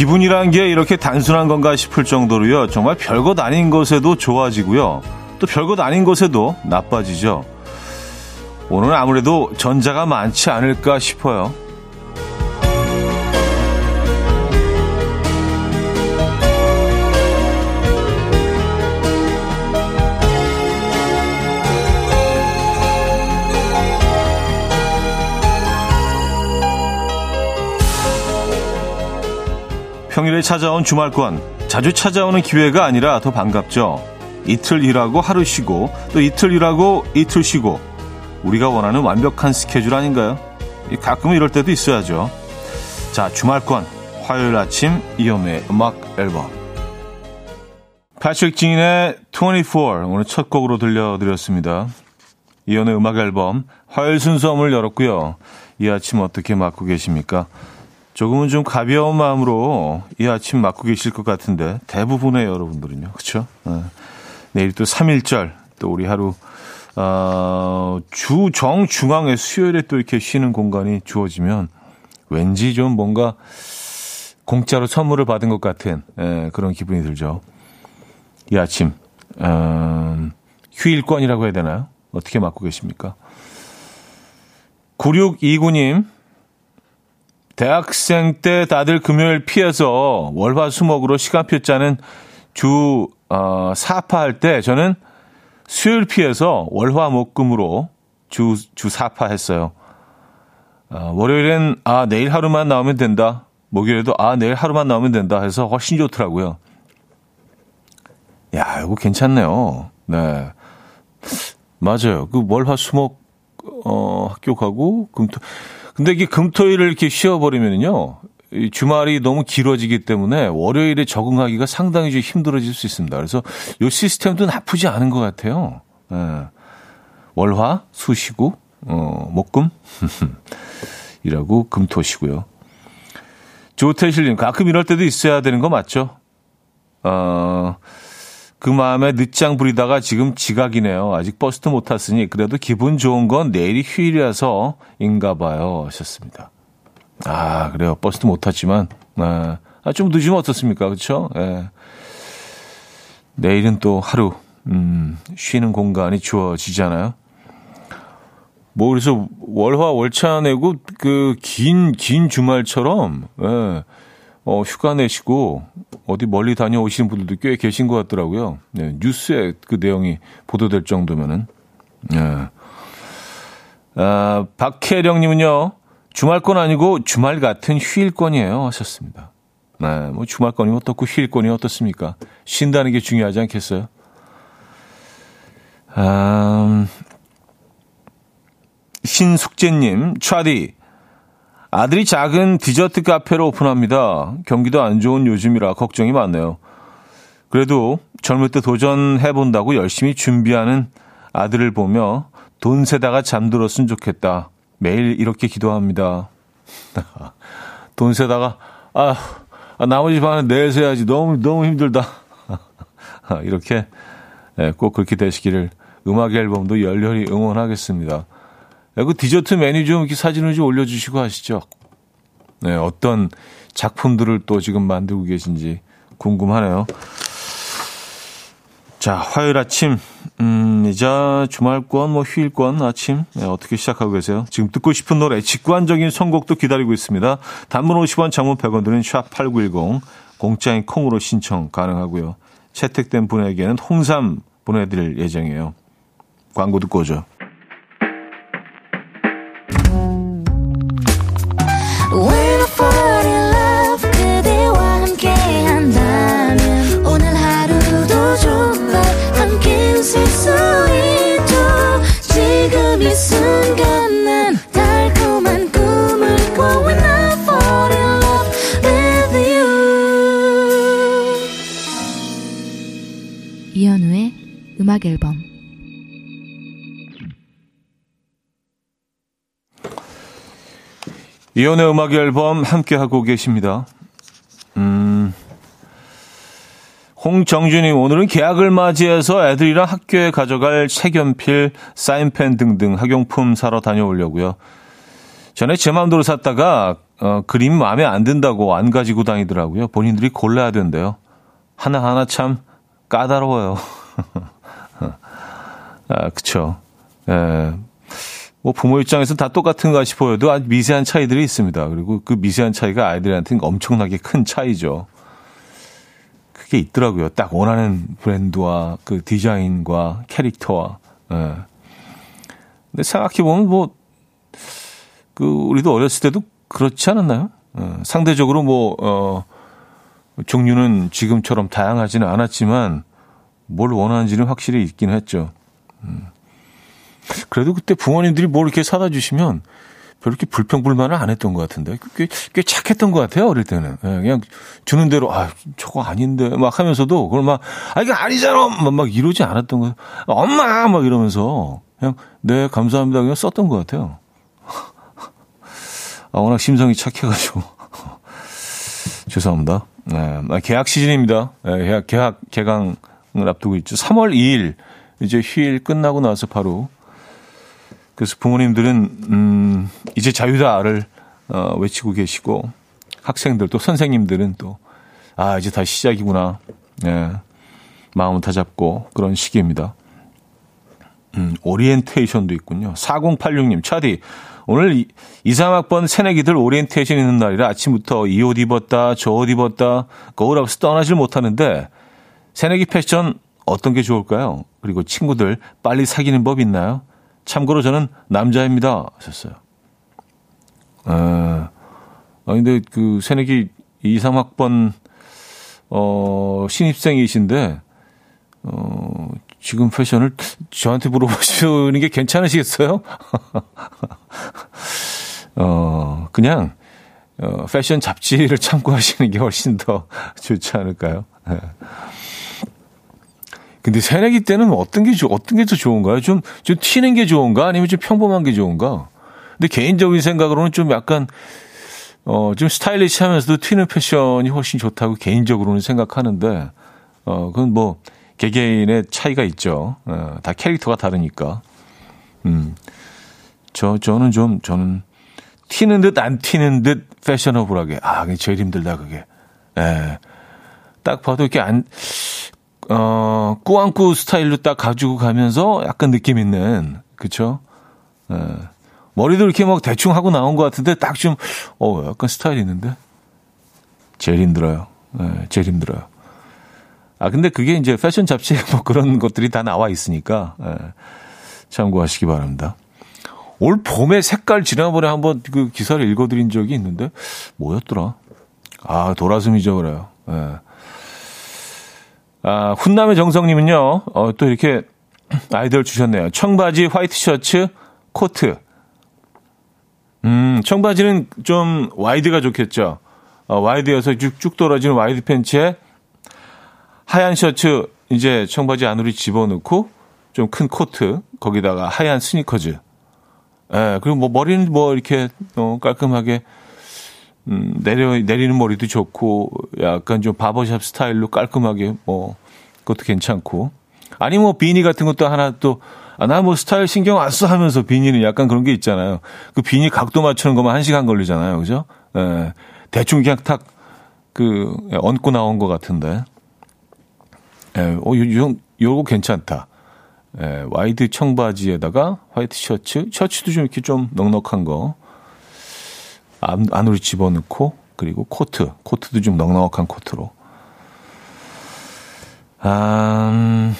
기분이란 게 이렇게 단순한 건가 싶을 정도로요. 정말 별것 아닌 것에도 좋아지고요. 또 별것 아닌 것에도 나빠지죠. 오늘은 아무래도 전자가 많지 않을까 싶어요. 평일에 찾아온 주말권, 자주 찾아오는 기회가 아니라 더 반갑죠. 이틀 일하고 하루 쉬고, 또 이틀 일하고 이틀 쉬고, 우리가 원하는 완벽한 스케줄 아닌가요? 가끔 이럴 때도 있어야죠. 자, 주말권, 화요일 아침 이연의 음악 앨범. 패트릭 진의 24 오늘 첫 곡으로 들려드렸습니다. 이연의 음악 앨범 화요일 순서문을 열었고요. 이 아침 어떻게 맞고 계십니까? 조금은 좀 가벼운 마음으로 이 아침 맞고 계실 것 같은데 대부분의 여러분들은요. 그렇죠? 네. 내일 또 3일절 또 우리 하루 어, 주 정중앙에 수요일에 또 이렇게 쉬는 공간이 주어지면 왠지 좀 뭔가 공짜로 선물을 받은 것 같은 예, 그런 기분이 들죠. 이 아침 음, 휴일권이라고 해야 되나요? 어떻게 맞고 계십니까? 9629님 대학생 때 다들 금요일 피해서 월화수목으로 시간표 짜는 주 어, 사파할 때 저는 수요일 피해서 월화목금으로 주, 주 사파 했어요. 어, 월요일엔 아 내일 하루만 나오면 된다. 목요일에도 아 내일 하루만 나오면 된다 해서 훨씬 좋더라고요. 야 이거 괜찮네요. 네 맞아요. 그 월화수목 어, 가고 금토 근데 이게 금토일을 이렇게 쉬어버리면요. 주말이 너무 길어지기 때문에 월요일에 적응하기가 상당히 좀 힘들어질 수 있습니다. 그래서 이 시스템도 나쁘지 않은 것 같아요. 예. 월화, 수시고, 어, 목금. 이라고 금토시고요. 조태실님, 가끔 이럴 때도 있어야 되는 거 맞죠? 어, 그 마음에 늦장 부리다가 지금 지각이네요. 아직 버스도 못 탔으니 그래도 기분 좋은 건 내일이 휴일이라서 인가 봐요. 하셨습니다. 아, 그래요. 버스도 못 탔지만, 아, 아좀 늦으면 어떻습니까? 그렇죠? 예. 내일은 또 하루, 음, 쉬는 공간이 주어지잖아요. 뭐, 그래서 월화, 월차 내고 그 긴, 긴 주말처럼, 예. 어, 휴가 내시고 어디 멀리 다녀오시는 분들도 꽤 계신 것 같더라고요. 네, 뉴스에 그 내용이 보도될 정도면은. 네. 아, 박혜령님은요, 주말권 아니고 주말 같은 휴일권이에요. 하셨습니다. 네, 뭐 주말권이 어떻고 휴일권이 어떻습니까? 쉰다는 게 중요하지 않겠어요? 아, 신숙재님, 차디, 아들이 작은 디저트 카페를 오픈합니다. 경기도 안 좋은 요즘이라 걱정이 많네요. 그래도 젊을 때 도전해본다고 열심히 준비하는 아들을 보며 돈 세다가 잠들었으면 좋겠다. 매일 이렇게 기도합니다. 돈 세다가, 아, 아 나머지 반은 내일 야지 너무, 너무 힘들다. 이렇게 네, 꼭 그렇게 되시기를 음악 앨범도 열렬히 응원하겠습니다. 그 디저트 메뉴 좀 이렇게 사진을 좀 올려주시고 하시죠. 네, 어떤 작품들을 또 지금 만들고 계신지 궁금하네요. 자, 화요일 아침, 음, 이제 주말권, 뭐 휴일권 아침, 네, 어떻게 시작하고 계세요? 지금 듣고 싶은 노래, 직관적인 선곡도 기다리고 있습니다. 단문 50원, 장문 100원 드는 샵8910, 공짜인 콩으로 신청 가능하고요. 채택된 분에게는 홍삼 보내드릴 예정이에요. 광고 듣고 오죠. 음악 앨범 이연의 음악 앨범 함께 하고 계십니다. 음. 홍정준님, 오늘은 계약을 맞이해서 애들이랑 학교에 가져갈 색연필, 사인펜 등등 학용품 사러 다녀오려고요. 전에 제 맘대로 샀다가 어, 그림 마음에 안 든다고 안 가지고 다니더라고요. 본인들이 골라야 된대요. 하나하나 참 까다로워요. 아, 그쵸. 예. 뭐 부모 입장에서 다 똑같은가 싶어도 아주 미세한 차이들이 있습니다. 그리고 그 미세한 차이가 아이들한테는 엄청나게 큰 차이죠. 그게 있더라고요. 딱 원하는 브랜드와 그 디자인과 캐릭터와. 예. 근데 생각해보면 뭐, 그, 우리도 어렸을 때도 그렇지 않았나요? 예. 상대적으로 뭐, 어, 종류는 지금처럼 다양하지는 않았지만 뭘 원하는지는 확실히 있긴 했죠. 음. 그래도 그때 부모님들이 뭘 이렇게 사다 주시면 별로 이렇게 불평불만을 안 했던 것 같은데. 꽤, 꽤 착했던 것 같아요 어릴 때는. 예, 그냥 주는 대로 아 저거 아닌데 막 하면서도 그걸 막아 이게 아니잖아! 막, 막 이러지 않았던 거 엄마! 막 이러면서 그냥 네 감사합니다. 그냥 썼던 것 같아요. 아 워낙 심성이 착해가지고. 죄송합니다. 네, 아, 계약 시즌입니다. 네, 계약 계약 개강을 앞두고 있죠. 3월 2일 이제 휴일 끝나고 나서 바로 그래서 부모님들은 음 이제 자유다를 어 외치고 계시고 학생들 또 선생님들은 또 아 이제 다시 시작이구나. 예. 마음을 다 잡고 그런 시기입니다. 음, 오리엔테이션도 있군요. 4086님, 차디. 오늘 2, 3학번 새내기들 오리엔테이션 있는 날이라 아침부터 이 옷 입었다, 저 옷 입었다, 거울 앞에서 떠나질 못하는데, 새내기 패션 어떤 게 좋을까요? 그리고 친구들 빨리 사귀는 법 있나요? 참고로 저는 남자입니다. 하셨어요. 아, 아 근데 그 새내기 2, 3학번 어, 신입생이신데 어, 지금 패션을 저한테 물어보시는 게 괜찮으시겠어요? 어, 그냥 어, 패션 잡지를 참고하시는 게 훨씬 더 좋지 않을까요? 네. 근데 새내기 때는 어떤 게, 어떤 게 더 좋은가요? 좀, 좀 튀는 게 좋은가? 아니면 좀 평범한 게 좋은가? 근데 개인적인 생각으로는 좀 약간, 어, 좀 스타일리시 하면서도 튀는 패션이 훨씬 좋다고 개인적으로는 생각하는데, 어, 그건 뭐, 개개인의 차이가 있죠. 어, 다 캐릭터가 다르니까. 음. 저, 저는 좀, 저는 튀는 듯 안 튀는 듯 패셔너블하게. 아, 그게 제일 힘들다, 그게. 예. 딱 봐도 이렇게 안, 어, 꾸안꾸 스타일로 딱 가지고 가면서 약간 느낌 있는, 그쵸? 에, 예. 머리도 이렇게 막 대충 하고 나온 것 같은데 딱 좀, 어, 약간 스타일 있는데? 제일 힘들어요. 에, 제일 힘들어요. 아, 근데 그게 이제 패션 잡지에 뭐 그런 것들이 다 나와 있으니까, 에, 참고하시기 바랍니다. 올 봄에 색깔 지난번에 한번 그 기사를 읽어드린 적이 있는데, 뭐였더라? 아, 돌아서 잊어버려요. 예. 아, 훈남의 정성님은요, 어, 또 이렇게 아이디어를 주셨네요. 청바지, 화이트 셔츠, 코트. 음, 청바지는 좀 wide가 좋겠죠. 어, wide여서 쭉쭉 떨어지는 wide 팬츠에 하얀 셔츠, 이제 청바지 안으로 집어넣고 좀 큰 코트, 거기다가 하얀 스니커즈. 예, 그리고 뭐 머리는 뭐 이렇게 어, 깔끔하게 음, 내려, 내리는 머리도 좋고, 약간 좀 barbershop 스타일로 깔끔하게, 뭐, 그것도 괜찮고. 아니, 뭐, 비니 같은 것도 하나 또, 아, 나 뭐 스타일 신경 안 써 하면서 비니는 약간 그런 게 있잖아요. 그 비니 각도 맞추는 것만 한 시간 걸리잖아요. 그죠? 예. 대충 그냥 탁, 그, 얹고 나온 것 같은데. 예, 어, 요, 요, 요거 괜찮다. 예, wide 청바지에다가 화이트 셔츠, 셔츠도 좀 이렇게 좀 넉넉한 거. 안, 안으로 집어넣고 그리고 코트, 코트도 좀 넉넉한 코트로. 아,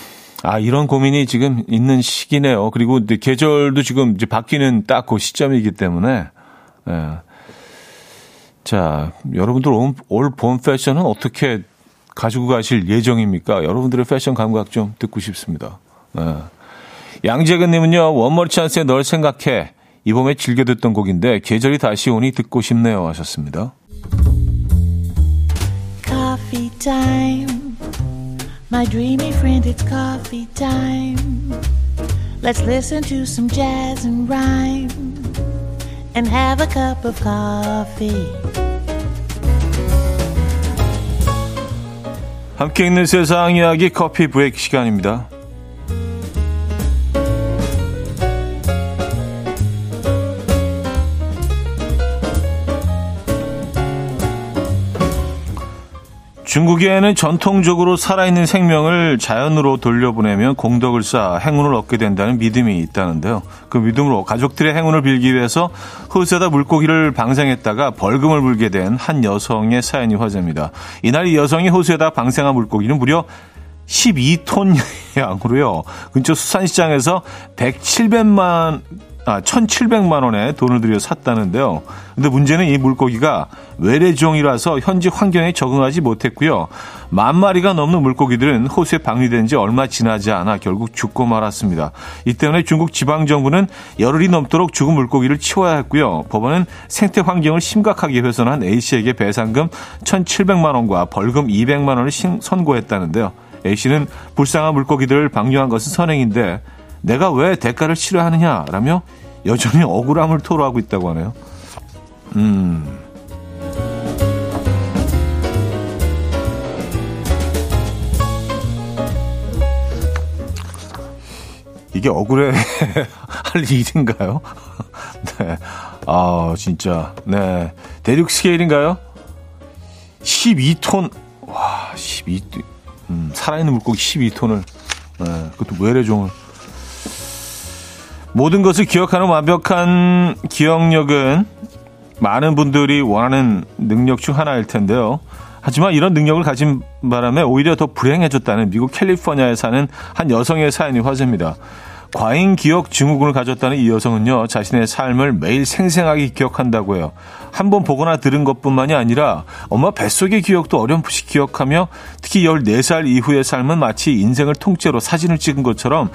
아 이런 고민이 지금 있는 시기네요. 그리고 이제 계절도 지금 이제 바뀌는 딱 그 시점이기 때문에. 예. 자, 여러분들 올봄 패션은 어떻게 가지고 가실 예정입니까? 여러분들의 패션 감각 좀 듣고 싶습니다. 예. 양재근님은요, 원머리 찬스에 널 생각해. 이 봄에 즐겨 듣던 곡인데 계절이 다시 오니 듣고 싶네요 하셨습니다. Coffee time. My dreamy friend, it's coffee time. Let's listen to some jazz and rhyme and have a cup of coffee. 함께 있는 세상 이야기 커피 브레이크 시간입니다. 중국에는 전통적으로 살아있는 생명을 자연으로 돌려보내면 공덕을 쌓아 행운을 얻게 된다는 믿음이 있다는데요. 그 믿음으로 가족들의 행운을 빌기 위해서 호수에다 물고기를 방생했다가 벌금을 물게 된 한 여성의 사연이 화제입니다. 이날 이 여성이 호수에다 방생한 물고기는 무려 12톤 양으로요. 근처 수산시장에서 100, 700만 아, 1,700만 원에 돈을 들여 샀다는데요. 근데 문제는 이 물고기가 외래종이라서 현지 환경에 적응하지 못했고요. 만 마리가 넘는 물고기들은 호수에 방류된 지 얼마 지나지 않아 결국 죽고 말았습니다. 이 때문에 중국 지방 정부는 열흘이 넘도록 죽은 물고기를 치워야 했고요. 법원은 생태 환경을 심각하게 훼손한 A씨에게 배상금 1,700만 원과 벌금 200만 원을 선고했다는데요. A씨는 불쌍한 물고기들을 방류한 것은 선행인데 내가 왜 대가를 치러야 하느냐라며 여전히 억울함을 토로하고 있다고 하네요. 음. 이게 억울해 할 일인가요? 네. 아, 진짜. 네. 대륙 스케일인가요? 12톤. 와, 12, 음, 살아있는 물고기 12톤을. 네. 그것도 외래종을. 모든 것을 기억하는 완벽한 기억력은 많은 분들이 원하는 능력 중 하나일 텐데요. 하지만 이런 능력을 가진 바람에 오히려 더 불행해졌다는 미국 캘리포니아에 사는 한 여성의 사연이 화제입니다. 과잉 기억 증후군을 가졌다는 이 여성은요, 자신의 삶을 매일 생생하게 기억한다고 해요. 한 번 보거나 들은 것 뿐만이 아니라 엄마 뱃속의 기억도 어렴풋이 기억하며 특히 14살 이후의 삶은 마치 인생을 통째로 사진을 찍은 것처럼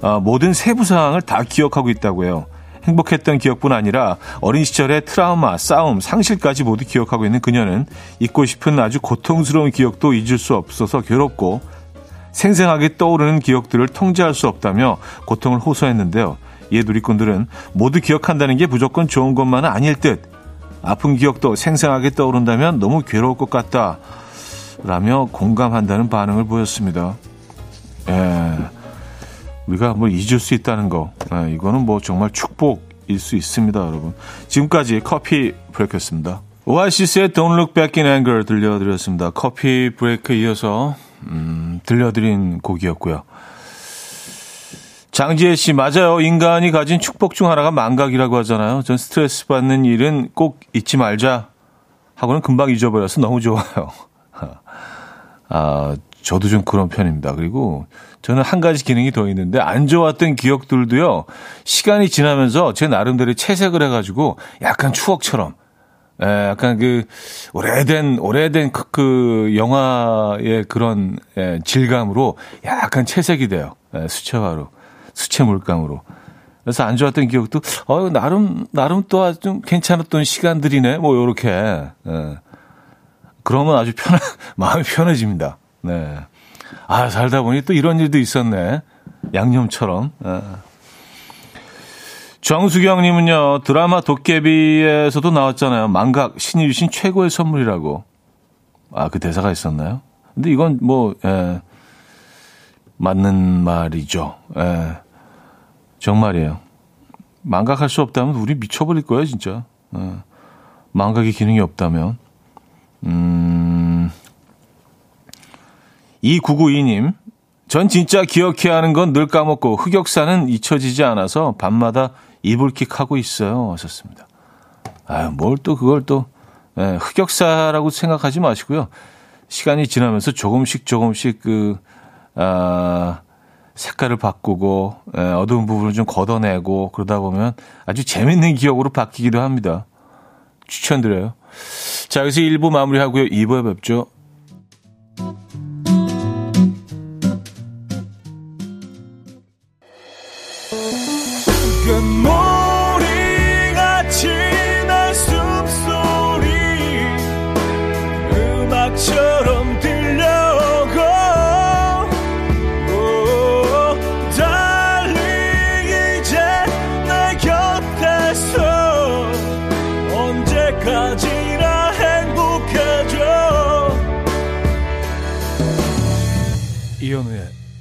어, 모든 세부 사항을 다 기억하고 있다고 해요. 행복했던 기억뿐 아니라 어린 시절의 트라우마, 싸움, 상실까지 모두 기억하고 있는 그녀는 잊고 싶은 아주 고통스러운 기억도 잊을 수 없어서 괴롭고 생생하게 떠오르는 기억들을 통제할 수 없다며 고통을 호소했는데요. 이에 누리꾼들은 모두 기억한다는 게 무조건 좋은 것만은 아닐 듯 아픈 기억도 생생하게 떠오른다면 너무 괴로울 것 같다 라며 공감한다는 반응을 보였습니다. 예. 우리가 뭐 잊을 수 있다는 거, 네, 이거는 뭐 정말 축복일 수 있습니다, 여러분. 지금까지 커피 브레이크였습니다. 오아시스의 Don't Look Back in Anger 들려드렸습니다. 커피 브레이크 이어서 음, 들려드린 곡이었고요. 장지혜 씨, 맞아요. 인간이 가진 축복 중 하나가 망각이라고 하잖아요. 전 스트레스 받는 일은 꼭 잊지 말자 하고는 금방 잊어버려서 너무 좋아요. 아, 저도 좀 그런 편입니다. 그리고 저는 한 가지 기능이 더 있는데 안 좋았던 기억들도요. 시간이 지나면서 제 나름대로 채색을 해가지고 약간 추억처럼 에, 예, 약간 그 오래된 오래된 그, 그 영화의 그런 에, 예, 질감으로 약간 채색이 돼요. 에, 예, 수채화로 수채 물감으로. 그래서 안 좋았던 기억도 어 나름 나름 또 좀 괜찮았던 시간들이네. 뭐 요렇게. 에. 그러면 아주 편한 마음이 편해집니다. 네. 아, 살다 보니 또 이런 일도 있었네. 양념처럼. 아. 정수경님은요, 드라마 도깨비에서도 나왔잖아요. 망각, 신이 주신 최고의 선물이라고. 아, 그 대사가 있었나요? 근데 이건 뭐, 예, 맞는 말이죠. 예, 정말이에요. 망각할 수 없다면 우리 미쳐버릴 거예요, 진짜. 예, 망각의 기능이 없다면. 음, 2992님, 전 진짜 기억해야 하는 건 늘 까먹고 흑역사는 잊혀지지 않아서 밤마다 이불킥 하고 있어요. 하셨습니다. 아, 뭘또 그걸 또 예, 흑역사라고 생각하지 마시고요. 시간이 지나면서 조금씩 조금씩 그 아, 색깔을 바꾸고 예, 어두운 부분을 좀 걷어내고 그러다 보면 아주 재밌는 기억으로 바뀌기도 합니다. 추천드려요. 자, 여기서 1부 마무리하고요. 2부에 뵙죠.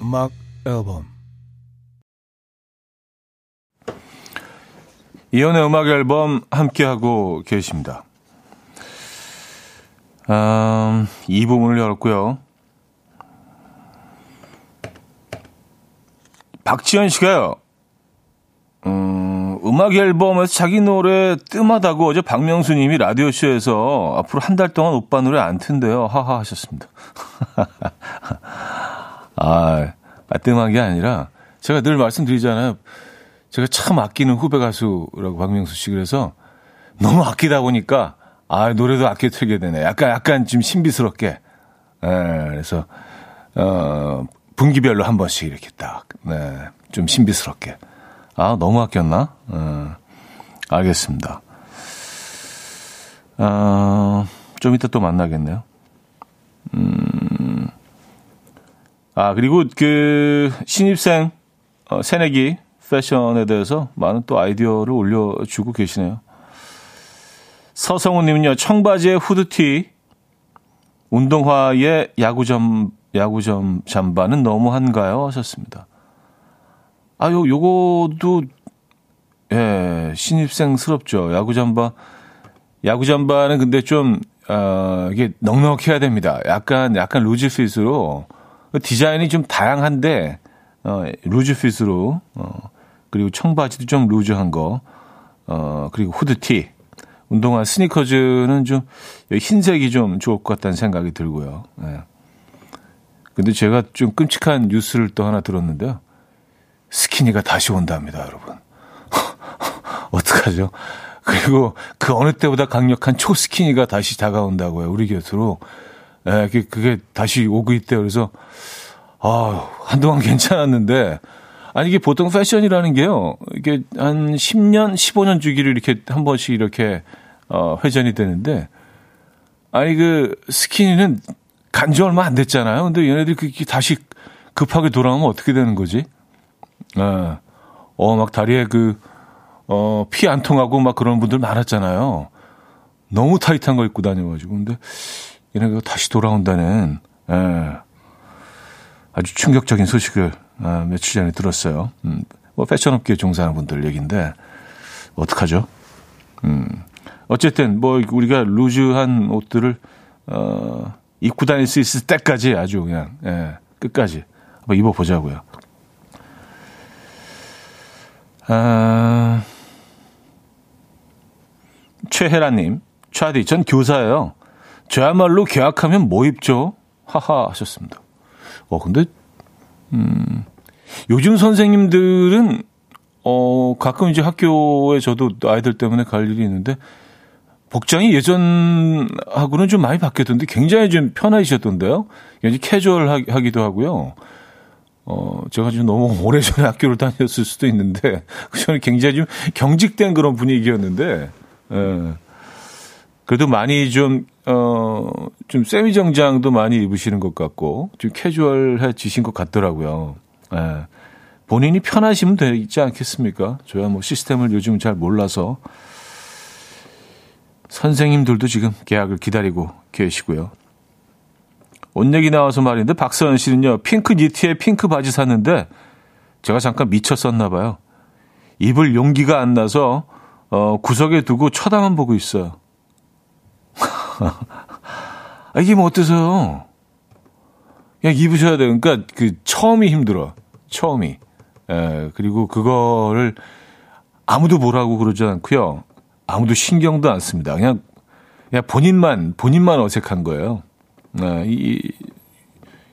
음악 앨범 이연의 음악 앨범 함께하고 계십니다. 음, 이 부분을 열었고요. 박지현 씨가요. 음, 음악 앨범에서 자기 노래 뜸하다고 어제 박명수 님이 라디오 쇼에서 앞으로 한 달 동안 오빠 노래 안 튼대요. 하하 하셨습니다. 아, 아, 뜸한 게 아니라 제가 늘 말씀드리잖아요. 제가 참 아끼는 후배 가수라고 박명수 씨 그래서 너무 아끼다 보니까 아, 노래도 아껴 틀게 되네. 약간, 약간 좀 신비스럽게. 에, 그래서, 어, 분기별로 한 번씩 이렇게 딱, 네, 좀 신비스럽게. 아, 너무 아꼈나? 어, 알겠습니다. 어, 좀 이따 또 만나겠네요. 음, 아, 그리고 그, 신입생, 어, 새내기 패션에 대해서 많은 또 아이디어를 올려주고 계시네요. 서성우님은요, 청바지에 후드티, 운동화에 야구점, 야구점 잠바는 너무한가요? 하셨습니다. 아, 요, 요거도, 예, 신입생스럽죠. 야구 잠바. 야구 잠바는 근데 좀, 어, 이게 넉넉해야 됩니다. 약간, 약간 루즈핏으로. 디자인이 좀 다양한데, 어, 루즈 핏으로. 어, 그리고 청바지도 좀 루즈한 거. 어, 그리고 후드티. 운동화 스니커즈는 좀 흰색이 좀 좋을 것 같다는 생각이 들고요. 예. 근데 제가 좀 끔찍한 뉴스를 또 하나 들었는데요. 스키니가 다시 온답니다, 여러분. 어떡하죠? 그리고 그 어느 때보다 강력한 초스키니가 다시 다가온다고요, 우리 곁으로. 예, 그게, 그게 다시 오고 있대요. 그래서, 아 한동안 괜찮았는데, 아니, 이게 보통 패션이라는 게요, 이게 한 10년, 15년 주기를 이렇게 한 번씩 이렇게, 어, 회전이 되는데, 아니, 그, 스키니는 간 지 얼마 안 됐잖아요. 근데 얘네들이 그게 다시 급하게 돌아오면 어떻게 되는 거지? 예. 어, 막 다리에 그, 어, 피 안 통하고 막 그런 분들 많았잖아요. 너무 타이트한 거 입고 다녀가지고. 근데 얘네가 다시 돌아온다는, 예. 아주 충격적인 소식을 아, 며칠 전에 들었어요. 음, 뭐 패션업계에 종사하는 분들 얘기인데 어떡하죠? 음, 어쨌든 뭐 우리가 루즈한 옷들을 어, 입고 다닐 수 있을 때까지 아주 그냥 예, 끝까지 한번 입어보자고요. 아, 최혜라님, 차디, 전 교사예요. 저야말로 계약하면 뭐 입죠? 하하 하셨습니다. 어, 근데 음, 요즘 선생님들은 어, 가끔 이제 학교에 저도 아이들 때문에 갈 일이 있는데 복장이 예전하고는 좀 많이 바뀌었던데 굉장히 좀 편해지셨던데요. 굉장히 캐주얼 하기도 하고요. 어, 제가 지금 너무 오래전에 학교를 다녔을 수도 있는데, 저는 굉장히 좀 경직된 그런 분위기였는데, 예. 그래도 많이 좀, 어, 좀 세미 정장도 많이 입으시는 것 같고, 좀 캐주얼해지신 것 같더라고요. 예. 본인이 편하시면 되지 않겠습니까? 저야 뭐 시스템을 요즘 잘 몰라서. 선생님들도 지금 계약을 기다리고 계시고요. 옷 얘기 나와서 말인데 박서연 씨는요, 핑크 니트에 핑크 바지 샀는데 제가 잠깐 미쳤었나 봐요. 입을 용기가 안 나서 어, 구석에 두고 쳐다만 보고 있어요. 아, 이게 뭐 어때서요? 그냥 입으셔야 돼요. 그러니까 그 처음이 힘들어. 처음이. 에, 예, 그리고 그거를 아무도 뭐라고 그러지 않고요. 아무도 신경도 안 씁니다. 그냥 그냥 본인만 본인만 어색한 거예요. 에, 이,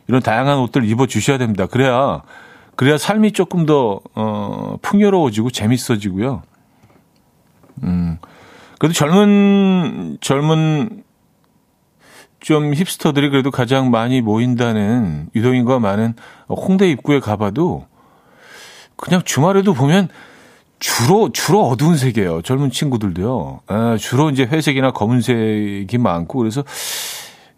이런 다양한 옷들 입어 주셔야 됩니다. 그래야 그래야 삶이 조금 더 어, 풍요로워지고 재밌어지고요. 음. 그래도 젊은 젊은 좀 힙스터들이 그래도 가장 많이 모인다는 유동인과 많은 홍대 입구에 가봐도 그냥 주말에도 보면 주로 주로 어두운 색이에요. 젊은 친구들도요. 에, 주로 이제 회색이나 검은색이 많고 그래서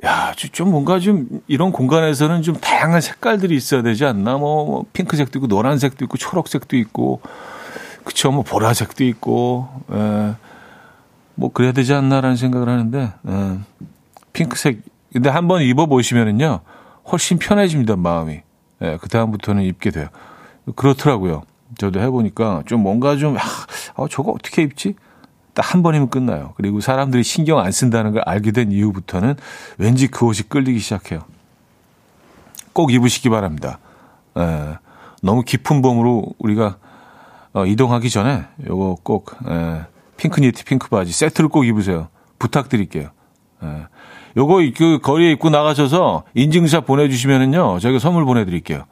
야, 좀 뭔가 좀 이런 공간에서는 좀 다양한 색깔들이 있어야 되지 않나? 뭐, 뭐 핑크색도 있고 노란색도 있고 초록색도 있고 그쵸? 뭐 보라색도 있고 에, 뭐 그래야 되지 않나라는 생각을 하는데 에, 핑크색. 근데 한번 입어보시면은요, 훨씬 편해집니다, 마음이. 예, 그다음부터는 입게 돼요. 그렇더라고요. 저도 해보니까 좀 뭔가 좀, 아, 아 저거 어떻게 입지? 딱 한 번이면 끝나요. 그리고 사람들이 신경 안 쓴다는 걸 알게 된 이후부터는 왠지 그 옷이 끌리기 시작해요. 꼭 입으시기 바랍니다. 에, 너무 깊은 봄으로 우리가 어, 이동하기 전에 요거 꼭 에, 핑크 니트, 핑크 바지 세트를 꼭 입으세요. 부탁드릴게요. 에, 요거 그 거리에 입고 나가셔서 인증샷 보내주시면은요 저희가 선물 보내드릴게요.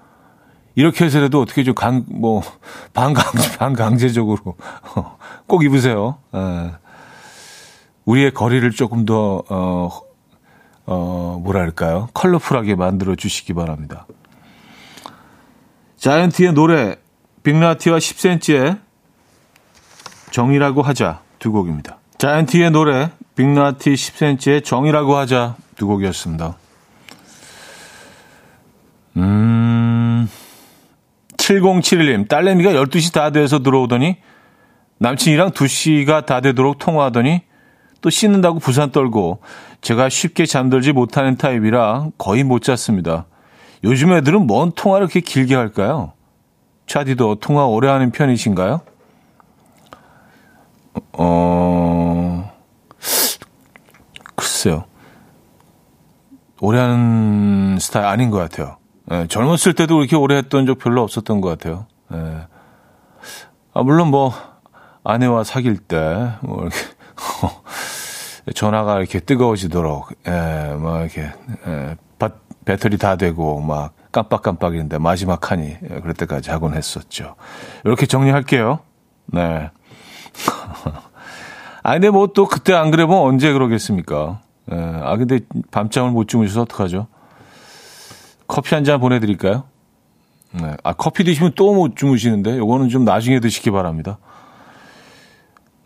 이렇게 해서라도 어떻게 좀 강, 뭐, 반강제, 반강제적으로 꼭 입으세요. 에. 우리의 거리를 조금 더, 어, 어, 뭐랄까요. 컬러풀하게 만들어 주시기 바랍니다. 자이언티의 노래, 빅라티와 10cm의 정이라고 하자 두 곡입니다. 자이언티의 노래, 빅라티 10cm의 정이라고 하자 두 곡이었습니다. 음, 7071님, 딸내미가 12시 다 돼서 들어오더니 남친이랑 2시가 다 되도록 통화하더니 또 씻는다고 부산 떨고 제가 쉽게 잠들지 못하는 타입이라 거의 못 잤습니다. 요즘 애들은 뭔 통화를 그렇게 길게 할까요? 차디도 통화 오래 하는 편이신가요? 어, 글쎄요. 오래 하는 스타일 아닌 것 같아요. 예, 젊었을 때도 그렇게 오래 했던 적 별로 없었던 것 같아요. 예. 아, 물론 뭐, 아내와 사귈 때, 뭐, 이렇게, 전화가 이렇게 뜨거워지도록, 예, 뭐, 이렇게, 예, 배터리 다 되고, 막, 깜빡깜빡인데, 마지막 칸이, 예, 그럴 때까지 하곤 했었죠. 이렇게 정리할게요. 네. 아, 근데 뭐 또 그때 안 그래보면 언제 그러겠습니까? 예, 아, 근데 밤잠을 못 주무셔서 어떡하죠? 커피 한 잔 보내드릴까요? 네. 아, 커피 드시면 또 못 주무시는데, 요거는 좀 나중에 드시기 바랍니다.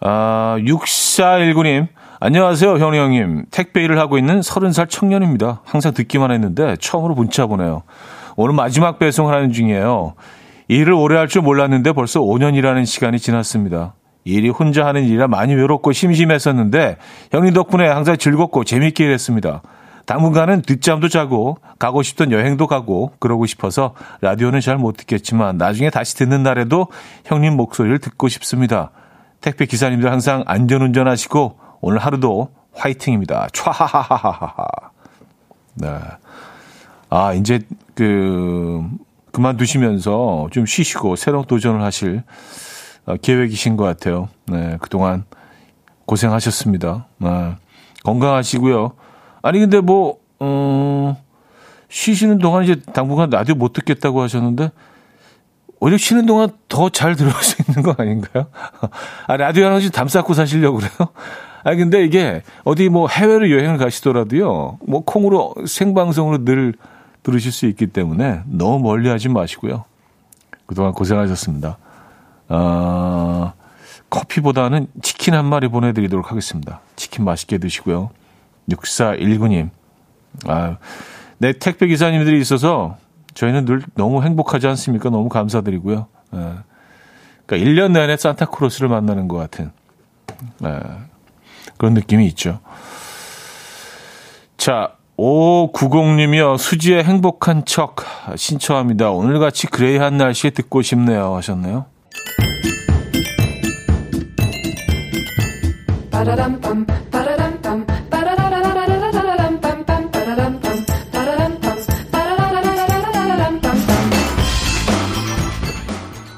아, 6419님. 안녕하세요, 현우 형님. 택배 일을 하고 있는 30살 청년입니다. 항상 듣기만 했는데, 처음으로 문자 보내요. 오늘 마지막 배송을 하는 중이에요. 일을 오래 할 줄 몰랐는데 벌써 5년이라는 시간이 지났습니다. 일이 혼자 하는 일이라 많이 외롭고 심심했었는데, 형님 덕분에 항상 즐겁고 재밌게 일했습니다. 당분간은 늦잠도 자고 가고 싶던 여행도 가고 그러고 싶어서 라디오는 잘 못 듣겠지만 나중에 다시 듣는 날에도 형님 목소리를 듣고 싶습니다. 택배 기사님들 항상 안전운전 하시고 오늘 하루도 화이팅입니다. 촤하하하하하. 네. 아, 이제 그 그만두시면서 좀 쉬시고 새로운 도전을 하실 어, 계획이신 것 같아요. 네. 그동안 고생하셨습니다. 네. 건강하시고요. 아니 근데 뭐 어, 쉬시는 동안 이제 당분간 라디오 못 듣겠다고 하셨는데 오히려 쉬는 동안 더 잘 들을 수 있는 거 아닌가요? 아, 라디오 하나씩 담 쌓고 사시려고 그래요? 아 근데 이게 어디 뭐 해외로 여행을 가시더라도요. 뭐 콩으로 생방송으로 늘 들으실 수 있기 때문에 너무 멀리 하지 마시고요. 그동안 고생하셨습니다. 아, 커피보다는 치킨 한 마리 보내드리도록 하겠습니다. 치킨 맛있게 드시고요. 6419님. 아, 내 택배 기사님들이 있어서 저희는 늘 너무 행복하지 않습니까? 너무 감사드리고요. 예. 그러니까 1년 내내 산타크로스를 만나는 것 같은 예. 그런 느낌이 있죠. 자, 590님이요. 수지의 행복한 척 신청합니다. 오늘같이 그레이한 날씨에 듣고 싶네요. 하셨네요.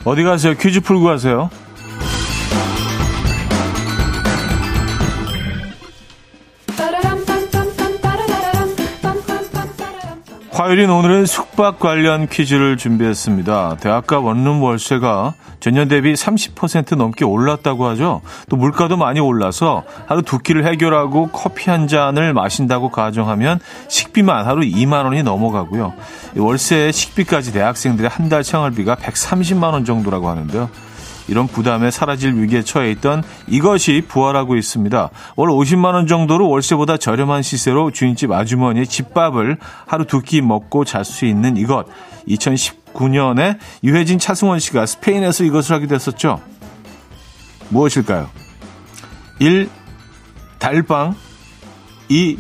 어디 가세요? 퀴즈 풀고 가세요. 화요일인 오늘은 숙박 관련 퀴즈를 준비했습니다. 대학가 원룸 월세가 전년 대비 30% 넘게 올랐다고 하죠. 또 물가도 많이 올라서 하루 두 끼를 해결하고 커피 한 잔을 마신다고 가정하면 식비만 하루 2만 원이 넘어가고요. 월세 식비까지 대학생들의 한 달 생활비가 130만 원 정도라고 하는데요. 이런 부담에 사라질 위기에 처해 있던 이것이 부활하고 있습니다. 월 50만 원 정도로 월세보다 저렴한 시세로 주인집 아주머니의 집밥을 하루 두 끼 먹고 잘 수 있는 이것. 2019년에 유해진 차승원 씨가 스페인에서 이것을 하게 됐었죠. 무엇일까요? 1. 달방 2.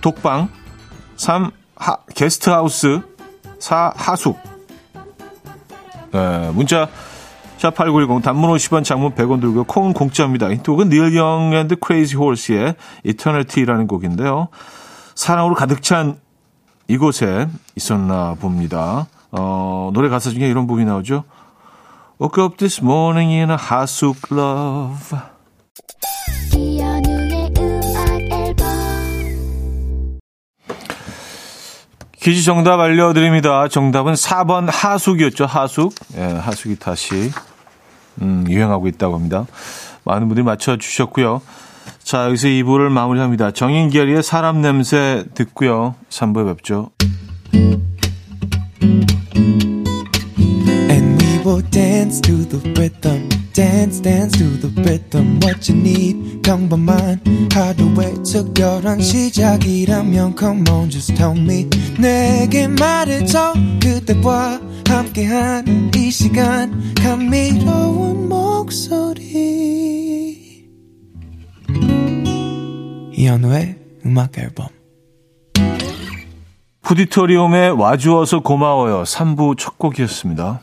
독방 3. 하, 게스트하우스 4. 하숙 네, 문자 샵8910 단문 50원 장문 100원 들고 콩은 공짜입니다. 이 곡은 닐 영 앤드 크레이지 홀스의 Eternity라는 곡인데요. 사랑으로 가득 찬 이곳에 있었나 봅니다. 어, 노래 가사 중에 이런 부분이 나오죠. Woke up this morning in a house of love. 퀴즈 정답 알려드립니다. 정답은 4번 하숙이었죠. 하숙. 예, 하숙이 다시 음, 유행하고 있다고 합니다. 많은 분들이 맞춰주셨고요. 자, 여기서 2부를 마무리합니다. 정인결의 사람 냄새 듣고요. 3부에 뵙죠. Will dance to the rhythm. Dance, dance to the rhythm. What you need, 평범한 하루의 특별한 시작이라면 Come on, just tell me. 내게 말해줘. 그대와 함께한 이 시간. 감미로운 목소리. 이현우의 음악 앨범. 푸디토리움에 와주어서 고마워요. 3부 첫 곡이었습니다.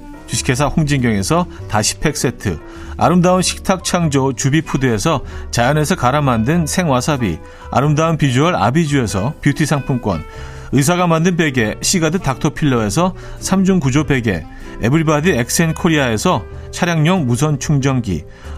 주식회사 홍진경에서 다시팩 세트, 아름다운 식탁 창조 주비푸드에서 자연에서 갈아 만든 생와사비, 아름다운 비주얼 아비주에서 뷰티 상품권, 의사가 만든 베개 시가드 닥터필러에서 3중 구조 베개, 에블바디 엑센 코리아에서 차량용 무선 충전기,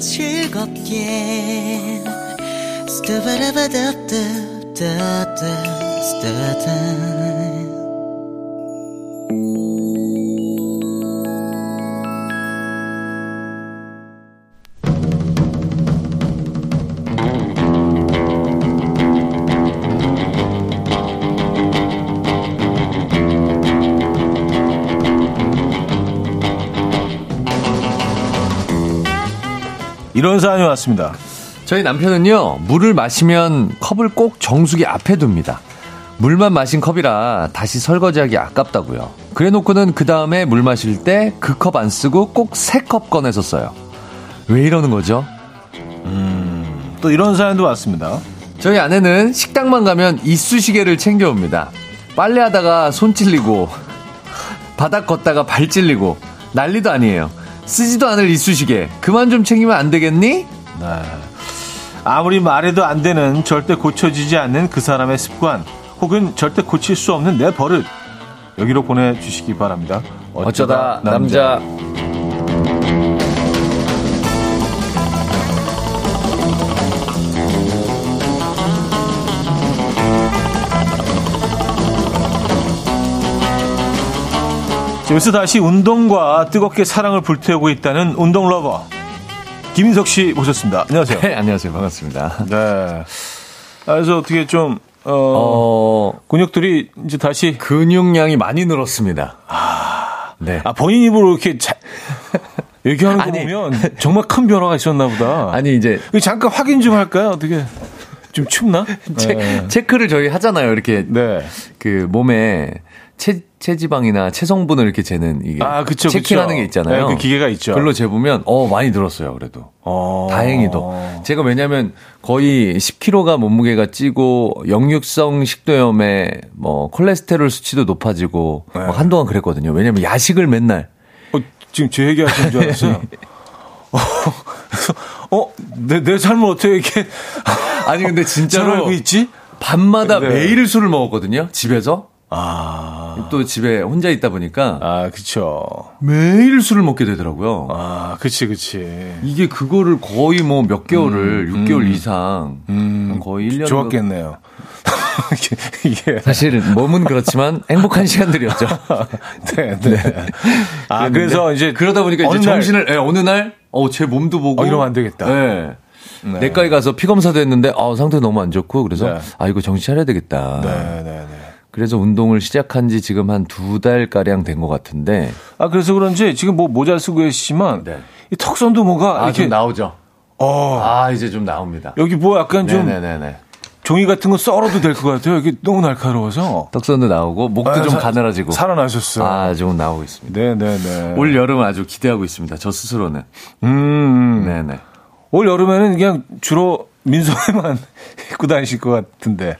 즐겁게 이런 사연이 왔습니다. 저희 남편은요, 물을 마시면 컵을 꼭 정수기 앞에 둡니다. 물만 마신 컵이라 다시 설거지하기 아깝다고요. 그래 놓고는 그 다음에 물 마실 때 그 컵 안 쓰고 꼭 새 컵 꺼내서 써요. 왜 이러는 거죠? 음, 또 이런 사연도 왔습니다. 저희 아내는 식당만 가면 이쑤시개를 챙겨옵니다. 빨래하다가 손 찔리고, 바닥 걷다가 발 찔리고, 난리도 아니에요. 쓰지도 않을 이쑤시개 그만 좀 챙기면 안 되겠니? 네. 아무리 말해도 안 되는 절대 고쳐지지 않는 그 사람의 습관 혹은 절대 고칠 수 없는 내 버릇 여기로 보내주시기 바랍니다. 어쩌다, 어쩌다 남자. 남자. 여기서 다시 운동과 뜨겁게 사랑을 불태우고 있다는 운동 lover 김인석 씨 모셨습니다. 안녕하세요. 네, 안녕하세요. 반갑습니다. 네. 그래서 어떻게 좀 어, 어, 근육들이 이제 다시 근육량이 많이 늘었습니다. 아, 네. 아, 본인 입으로 이렇게 자, 얘기하는 거 아니. 보면 정말 큰 변화가 있었나 보다. 아니 이제 잠깐 확인 좀 할까요? 어떻게 좀 춥나? 체, 네. 체크를 저희 하잖아요. 이렇게 네. 그 몸에 체, 체지방이나 체성분을 이렇게 재는 이게 아, 그쵸, 체킹하는 그쵸. 게 있잖아요. 네, 그 기계가 있죠. 그걸로 재보면 어 많이 늘었어요. 그래도 어. 다행히도 제가 왜냐하면 거의 10kg가 몸무게가 찌고 역류성 식도염에 뭐 콜레스테롤 수치도 높아지고 네. 막 한동안 그랬거든요. 왜냐하면 야식을 맨날 어, 지금 제 얘기하시는 줄 알았어요. 어, 그래서, 어, 내, 내 삶을 어떻게 이렇게 아니 근데 잘 진짜로 알고 있지? 밤마다 네. 매일 술을 먹었거든요. 집에서 아, 또 집에 혼자 있다 보니까 아, 그쵸. 매일 술을 먹게 되더라고요. 아, 그치, 그치. 이게 그거를 거의 뭐 몇 개월을 6개월 이상 거의 1년 좋았겠네요. 이게. 사실은 몸은 그렇지만 행복한 시간들이었죠. 네, 네. 아, 그래서 이제. 그러다 보니까 이제 정신을 예, 어느 날 어, 제 몸도 보고 어, 이러면 안 되겠다. 예. 네. 내과에 가서 피 검사도 했는데 아, 상태 너무 안 좋고 그래서 네. 아 이거 정신 차려야 되겠다. 네, 네, 네. 그래서 운동을 시작한 지 지금 한 두 달 가량 된 것 같은데 아, 그래서 그런지 지금 뭐 모자 쓰고 계시지만. 네. 이 턱선도 뭐가 아, 이렇게. 좀 나오죠. 어, 아 이제 좀 나옵니다. 여기 뭐 약간 좀 네네네네. 종이 같은 거 썰어도 될 것 같아요. 이게 너무 날카로워서. 턱선도 나오고 목도 아, 좀 사- 가늘어지고 살아나셨어요. 아 조금 나오고 있습니다. 네, 네, 네. 올 여름 아주 기대하고 있습니다. 저 스스로는. 음, 네네. 올 여름에는 그냥 주로 민소매만 입고 다니실 것 같은데.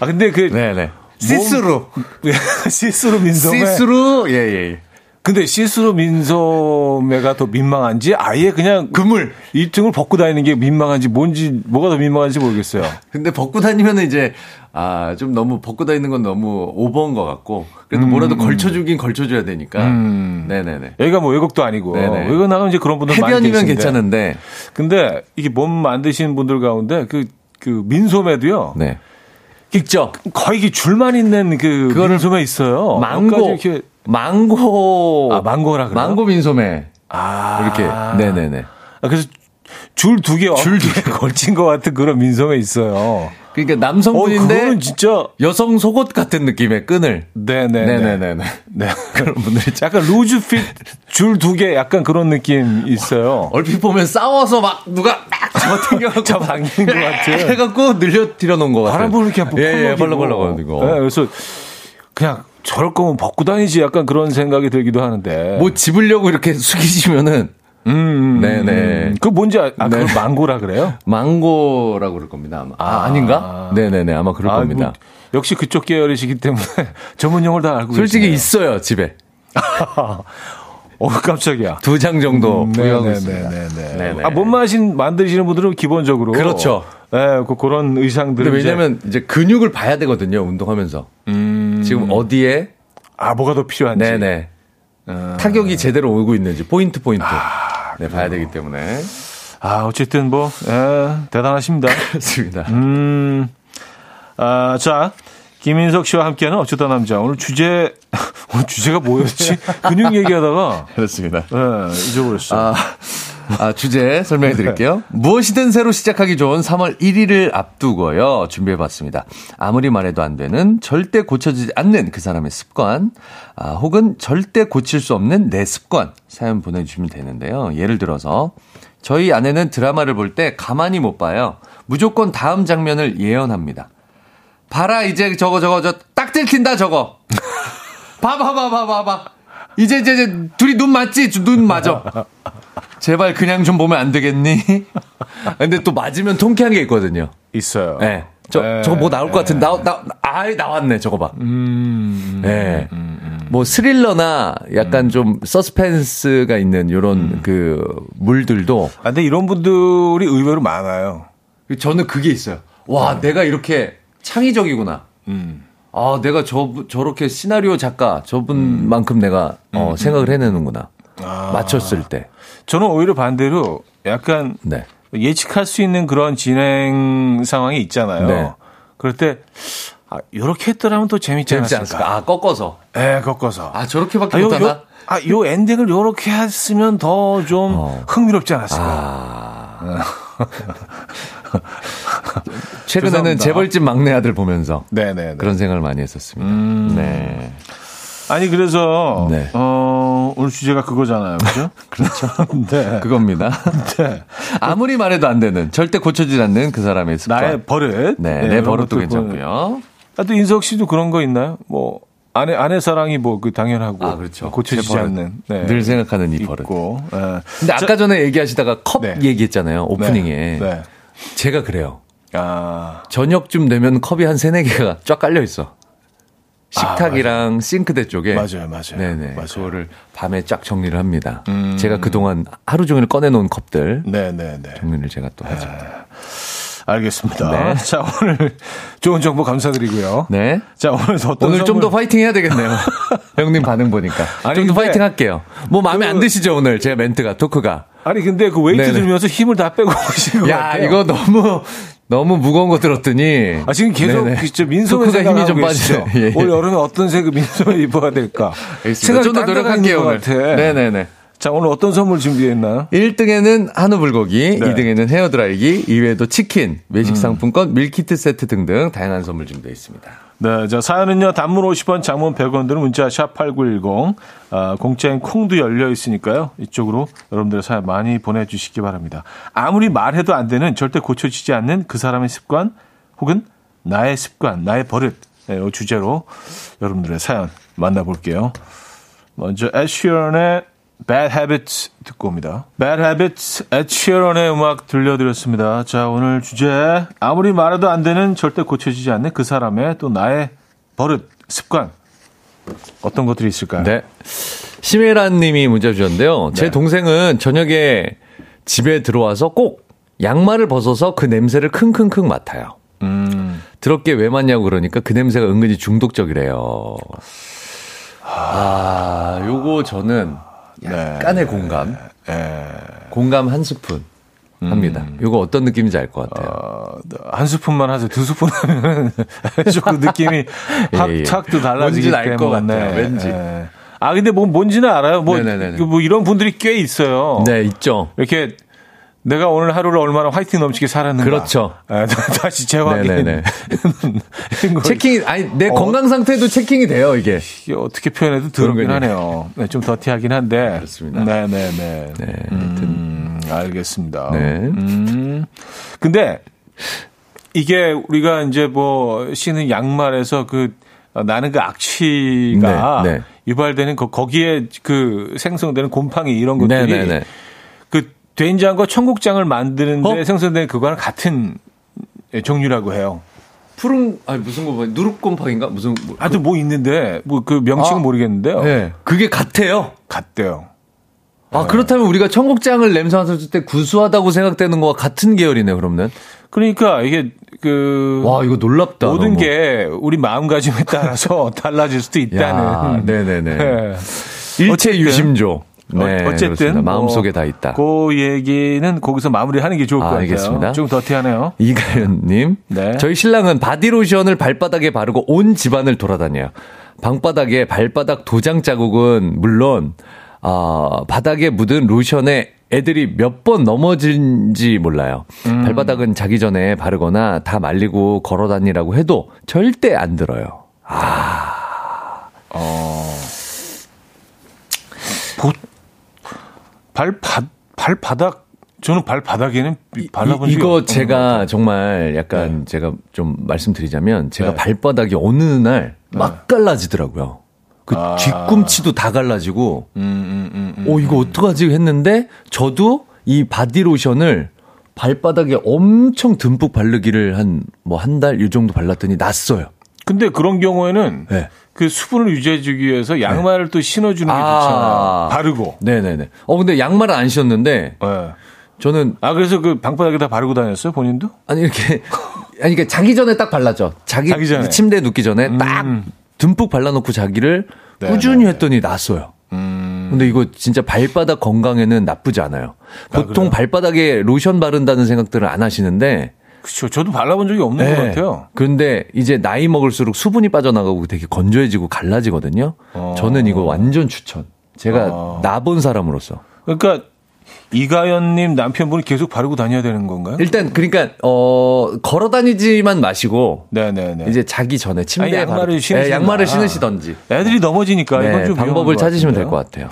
아, 근데 그. 네네. 시스루. 시스루 민소매. 시스루 예예. 예. 근데 시스루 민소매가 더 민망한지 아예 그냥 그물 이 등을 벗고 다니는 게 민망한지 뭔지 뭐가 더 민망한지 모르겠어요. 근데 벗고 다니면은 이제 아 좀 너무 벗고 다니는 건 너무 오버인 것 같고 그래도 뭐라도 걸쳐주긴 걸쳐줘야 되니까. 음. 네네네. 여기가 뭐 외국도 아니고 네네. 외국 나가면 이제 그런 분들 많이 해변이면 계신데. 괜찮은데. 근데 이게 몸 만드시는 분들 가운데 그 그 민소매도요. 네. 있죠. 거의 줄만 있는 그 그거를 민소매 있어요. 망고 이렇게 망고 아, 망고라 그래요? 망고 민소매 아 이렇게 네네네. 아, 그래서 줄 두 개, 줄두개 걸친 것 같은 그런 민소매 있어요. 그러니까 어, 남성분인데 그거는 진짜 여성 속옷 같은 느낌의 끈을. 네네 네 네네네. 네. 그런 분들이 참- 약간 루즈 핏 줄 두 개 약간 그런 느낌 있어요. 얼핏 보면 싸워서 막 누가 막 잡아당겨갖고 잡아당긴 것 같은. 해갖고 늘려뜨려 놓은 것 같아요. 바람 부는 이렇게 예, 예, 펄럭이고. 벌렁벌렁거리고. 네, 그래서 그냥 저럴 거면 벗고 다니지 약간 그런 생각이 들기도 하는데. 뭐 집으려고 이렇게 숙이시면은 음, 네네. 그 뭔지 아, 아 네. 그걸 망고라 그래요? 망고라고 그럴 겁니다. 아마. 아, 아 닌가? 네네네. 아마 그럴 아, 겁니다. 뭐, 역시 그쪽 계열이시기 때문에 전문 용어를 다 알고 솔직히 계시네요. 있어요, 집에. 어 깜짝이야. 두 장 정도 음, 보유하고 네네네네네. 있습니다. 네네. 아, 몸마신 만드시는 분들은 기본적으로. 그렇죠. 네, 그, 그런 의상들. 왜냐면 이제 근육을 봐야 되거든요, 운동하면서. 지금 어디에 아, 뭐가 더 필요한지. 네네. 타격이 제대로 오고 있는지 포인트 포인트. 네, 봐야 되기 때문에. 아, 어쨌든 뭐, 예, 대단하십니다. 그렇습니다. 음, 아, 자. 김인석 씨와 함께하는 어쩌다 남자. 오늘 주제, 오늘 주제가 뭐였지? 근육 얘기하다가, 그렇습니다. 예, 잊어버렸어요. 아, 아, 주제 설명해 드릴게요. 무엇이든 새로 시작하기 좋은 3월 1일을 앞두고요. 준비해 봤습니다. 아무리 말해도 안 되는 절대 고쳐지지 않는 그 사람의 습관, 아, 혹은 절대 고칠 수 없는 내 습관 사연 보내주시면 되는데요. 예를 들어서 저희 아내는 드라마를 볼 때 가만히 못 봐요. 무조건 다음 장면을 예언합니다. 봐라 이제 저거 저거 저 딱 들킨다 저거. 봐봐 봐봐 봐봐. 이제 이제, 이제 둘이 눈 맞지? 눈 맞아. 제발 그냥 좀 보면 안 되겠니? 근데 또 맞으면 통쾌한 게 있거든요. 있어요. 네. 저, 네. 저거 뭐 나올 것 같은, 나, 나, 아이, 나왔네, 저거 봐. 음, 네. 뭐 스릴러나 약간 좀 서스펜스가 있는 요런 그 물들도 아, 근데 이런 분들이 의외로 많아요. 저는 그게 있어요. 와, 내가 이렇게 창의적이구나. 아, 내가 저, 저렇게 시나리오 작가, 저분만큼 내가 어, 생각을 해내는구나. 맞췄을 때. 저는 오히려 반대로 약간 네. 예측할 수 있는 그런 진행 상황이 있잖아요. 네. 그럴 때, 아, 요렇게 했더라면 또 재밌지 재밌지 않았을까? 않을까? 아, 꺾어서. 예, 꺾어서. 아, 저렇게밖에 아, 요, 못하나? 요, 아, 요 엔딩을 요렇게 했으면 더좀 어. 흥미롭지 않았을까? 아. 최근에는. 재벌집 막내 아들 보면서 네네. 그런 생각을 많이 했었습니다. 네. 아니, 그래서, 네. 어, 오늘 주제가 그거잖아요. 그죠? 그렇죠. 네. 그겁니다. 네. 아무리 말해도 안 되는 절대 고쳐지지 않는 그 사람의 습관. 나의 버릇. 네, 네, 내 버릇도 괜찮고요. 아, 또 인석 씨도 그런 거 있나요? 뭐 아내 아내 사랑이 뭐 그 당연하고 아, 그렇죠. 고쳐지지. 않는 네. 늘 생각하는 이 버릇. 있고. 네. 근데 아까 전에 얘기하시다가 컵 네. 얘기했잖아요. 오프닝에. 네. 네. 제가 그래요. 아, 저녁쯤 되면 컵이 한 세네 개가 쫙 깔려 있어. 식탁이랑 싱크대 쪽에. 맞아요, 맞아요. 네네. 맞아요. 그거를 밤에 쫙 정리를 합니다. 음. 제가 그동안 하루 종일 꺼내놓은 컵들 네, 네, 네. 정리를 제가 또 하죠. 알겠습니다. 네. 자, 오늘 좋은 정보 감사드리고요. 네. 자, 오늘 어떤 오늘 좀더 선물- 파이팅 해야 되겠네요. 형님 반응 보니까. 좀 더 파이팅 할게요. 뭐 마음에 그- 안 드시죠, 오늘? 제 멘트가, 토크가. 아니 근데 그 웨이트 네네. 들면서 힘을 다 빼고 오신 것 야, 같아요. 이거 너무, 너무 무거운 거 들었더니. 아, 지금 계속 네네. 진짜 민소매 토크가 힘이 좀 생각하고? 빠지네. 예, 예. 올 여름에 어떤 색의 민소매 입어야 될까? 알겠습니다. 좀더 노력할게요, 것 오늘. 같아. 네네네. 자, 오늘 어떤 선물 준비했나요? 1등에는 한우 불고기, 네. 2등에는 헤어드라이기, 이외에도 치킨, 외식 상품권, 밀키트 세트 등등 다양한 선물 준비되어 있습니다. 네, 자, 사연은요, 단문 50원, 장문 100원 들은 문자 샵8910, 아, 공짜인 콩도 열려 있으니까요. 이쪽으로 여러분들의 사연 많이 보내주시기 바랍니다. 아무리 말해도 안 되는 절대 고쳐지지 않는 그 사람의 습관 혹은 나의 습관, 나의 버릇, 네, 이 주제로 여러분들의 사연 만나볼게요. 먼저 애쉬런의 Bad Habits 듣고 옵니다. Bad Habits, 애쉬런의 음악 들려드렸습니다. 자, 오늘 주제 아무리 말해도 안 되는 절대 고쳐지지 않는 그 사람의 또 나의 버릇, 습관 어떤 것들이 있을까요? 네. 심혜란 님이 문자 주셨는데요. 제 네. 동생은 저녁에 집에 들어와서 꼭 양말을 벗어서 그 냄새를 킁킁킁 맡아요. 음, 더럽게 왜 맞냐고 그러니까 그 냄새가 은근히 중독적이래요. 아, 요거 저는 약간의 공감, 예. 공감 한 스푼 합니다. 요거 어떤 느낌인지 알 것 같아요. 어, 한 스푼만 하세요. 두 스푼 하면 조금 느낌이 확, 예, 예. 착도 달라지기 알것 때문에. 같아요. 왠지. 예. 아, 근데 뭐 뭔지는 알아요. 뭐, 네네네네. 그뭐 이런 분들이 꽤 있어요. 네, 있죠. 이렇게 내가 오늘 하루를 얼마나 화이팅 넘치게 살았는가. 그렇죠. 예, 다시 재확인. 체킹이, 아니, 내 어. 건강 상태도 체킹이 돼요, 이게. 이게 어떻게 표현해도 더럽긴. 하네요. 네, 좀 더티하긴 한데. 그렇습니다. 네네네. 네, 음, 알겠습니다. 네. 음, 근데 이게 우리가 이제 뭐 신은 양말에서 그 어, 나는 그 악취가 네, 네. 유발되는 거, 거기에 그 생성되는 곰팡이 이런 것들이 네네네. 그 된장과 청국장을 만드는데 어? 생성되는 그거랑 같은 종류라고 해요. 푸른, 아니, 무슨 거, 누룩곰팡인가? 무슨, 뭐, 하여튼 뭐 있는데 뭐 그 명칭은 아, 모르겠는데요. 네. 그게 같아요. 같대요. 아, 그렇다면 우리가 청국장을 냄새 맡았을 때 구수하다고 생각되는 거와 같은 계열이네요, 그러면. 그러니까 이게 그 와, 이거 놀랍다. 모든 너무. 게 우리 마음가짐에 따라서 달라질 수도 야, 있다는. 네네네. 네. 일체. 유심조. 네, 어, 그렇습니다. 어쨌든 마음속에 뭐 다 있다. 그 얘기는 거기서 마무리하는 게 좋을 아, 것 같아요. 알겠습니다. 좀 더티하네요. 이가연님. 네. 저희 신랑은 바디로션을 발바닥에 바르고 온 집안을 돌아다녀요. 방바닥에 발바닥 도장 자국은 물론, 아, 바닥에 묻은 로션에 애들이 몇 번 넘어진지 몰라요. 음. 발바닥은 자기 전에 바르거나 다 말리고 걸어 다니라고 해도 절대 안 들어요. 어. 보, 발바, 발바닥 저는 발바닥에는 발라본 이, 이거 제가 같아요. 정말 약간 네. 제가 좀 말씀드리자면 제가 네. 발바닥이 어느 날막 갈라지더라고요. 그 아. 뒤꿈치도 다 갈라지고 음, 음, 음, 음. 어 이거 어떡하지 했는데 저도 이 바디로션을 발바닥에 엄청 듬뿍 바르기를 한 뭐 한 달 이 정도 발랐더니 났어요. 근데 그런 경우에는 네. 그 수분을 유지해주기 위해서 양말을 또 신어주는 게 아. 좋잖아요. 바르고. 네네네. 어 근데 양말은 안 신었는데 네. 저는 아 그래서 그 방바닥에 다 바르고 다녔어요 본인도? 아니 이렇게 아니 그러니까 자기 전에 딱 발랐죠. 자기, 자기 전에. 침대에 눕기 전에 딱 음. 듬뿍 발라놓고 자기를 네, 꾸준히 네, 했더니 났어요. 음. 근데 이거 진짜 발바닥 건강에는 나쁘지 않아요. 보통 그래요? 발바닥에 로션 바른다는 생각들을 안 하시는데 그렇죠. 저도 발라본 적이 없는 것 네. 같아요. 그런데 이제 나이 먹을수록 수분이 빠져나가고 되게 건조해지고 갈라지거든요. 어. 저는 이거 완전 추천. 제가 어. 나본 사람으로서. 그러니까 이가연님 남편분이 계속 바르고 다녀야 되는 건가요? 일단 그러니까 어 걸어 다니지만 마시고 네네네. 이제 자기 전에 침대에 아니, 양말을 바르- 신으시거나. 네, 양말을 신으시던지 애들이 넘어지니까 네, 이건 좀 방법을 것 찾으시면 될. 것 같아요.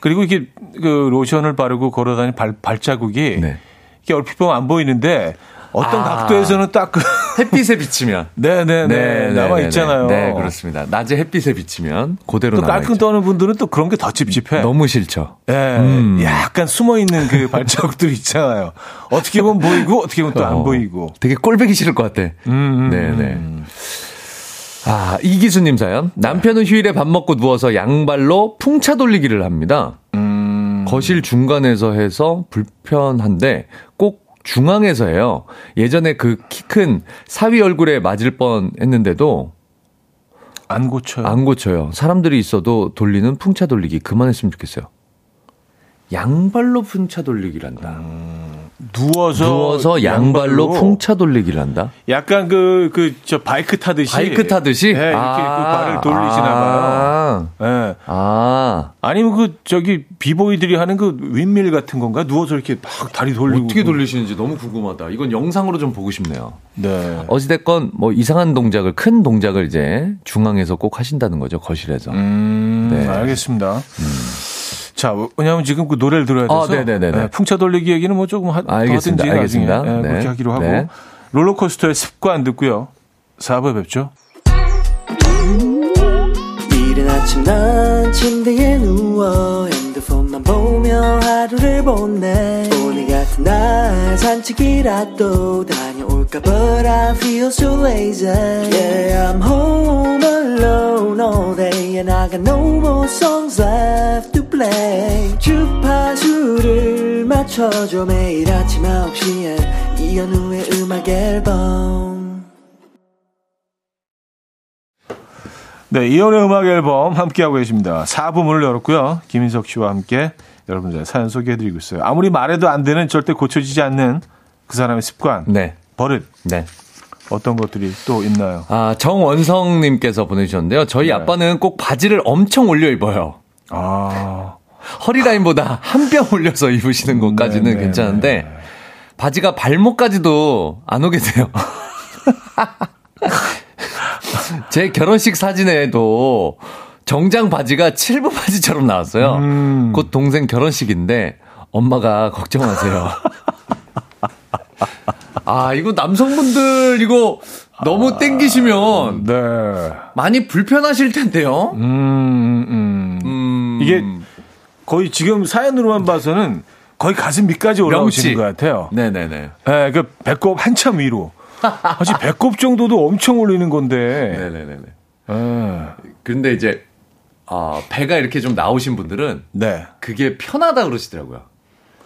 그리고 이게 그 로션을 바르고 걸어 다니는 발, 발자국이 네. 이게 얼핏 보면 안 보이는데 어떤 아. 각도에서는 딱 그, 햇빛에 비치면. 네네 네, 남아 있잖아요. 네, 그렇습니다. 낮에 햇빛에 비치면 그대로 또 깔끔. 떠는 분들은 또 그런 게 더 찝찝해. 너무 싫죠. 예, 음. 약간 숨어 있는 그 발자국들 있잖아요. 어떻게 보면 보이고 어떻게 보면 또안 어, 보이고. 되게 꼴보기 싫을 것 같아. 음, 네네. 아, 이기수님 사연. 남편은 휴일에 밥 먹고 누워서 양발로 풍차 돌리기를 합니다. 음, 거실 중간에서 해서 불편한데 꼭 중앙에서 해요. 예전에 그 키 큰 사위 얼굴에 맞을 뻔 했는데도 안 고쳐요. 안 고쳐요. 사람들이 있어도 돌리는 풍차 돌리기 그만했으면 좋겠어요. 양발로 풍차 돌리기를 한다. 누워서 누워서 양발로 풍차 돌리기를 한다. 약간 그 그 저 바이크 타듯이 바이크 타듯이? 네, 이렇게 그 발을 돌리시나 봐요. 아, 예. 아. 아니면 그 저기 비보이들이 하는 그 윈밀 같은 건가 누워서 이렇게 막 다리 돌리고 어떻게 그- 돌리시는지 너무 궁금하다. 이건 영상으로 좀 보고 싶네요. 네. 어찌 됐건 뭐 이상한 동작을 큰 동작을 이제 중앙에서 꼭 하신다는 거죠 거실에서. 음, 네. 알겠습니다. 자, 왜냐하면 지금 그 노래를 들어야 돼서 아, 네네네네. 네, 풍차 돌리기 얘기는 뭐 조금 하, 더 알겠습니다. 하든지 알겠습니다. 나중에 네, 네. 그렇게 하기로 하고 네. 롤러코스터의 습관 듣고요. 4부에 뵙죠. 이른 아침 난 침대에 누워 핸드폰만 보며 하루를 보내 오늘 같은 날 산책이라도 다 녀올까 But I feel so lazy Yeah I'm home alone all day And I got no more songs left to play 주파수를 맞춰줘 매일 아침 9시에 이현우의 음악 앨범 네, 이연의 음악 앨범 함께하고 계십니다. 4부 문을 열었고요. 김인석 씨와 함께 여러분들 사연 소개해드리고 있어요. 아무리 말해도 안 되는 절대 고쳐지지 않는 그 사람의 습관, 네. 버릇 네. 어떤 것들이 또 있나요? 아 정원성님께서 보내주셨는데요. 저희 네. 아빠는 꼭 바지를 엄청 올려 입어요. 아, 허리 라인보다 한 뼘 올려서 입으시는 것까지는 네, 네, 괜찮은데 바지가 발목까지도 안 오게 돼요. 제 결혼식 사진에도 정장 바지가 칠부 바지처럼 나왔어요. 음. 곧 동생 결혼식인데 엄마가 걱정하세요. 아, 이거 남성분들 이거 너무 땡기시면 네. 많이 불편하실 텐데요. 음, 음. 음. 이게 거의 지금 사연으로만 봐서는 거의 가슴 밑까지 올라오시는. 것 같아요. 네네네. 예, 그 배꼽 한참 위로. 사실 배꼽 정도도 엄청 올리는 건데. 네네네네. 예. 근데 이제 아, 배가 이렇게 좀 나오신 분들은 네. 그게 편하다 그러시더라고요.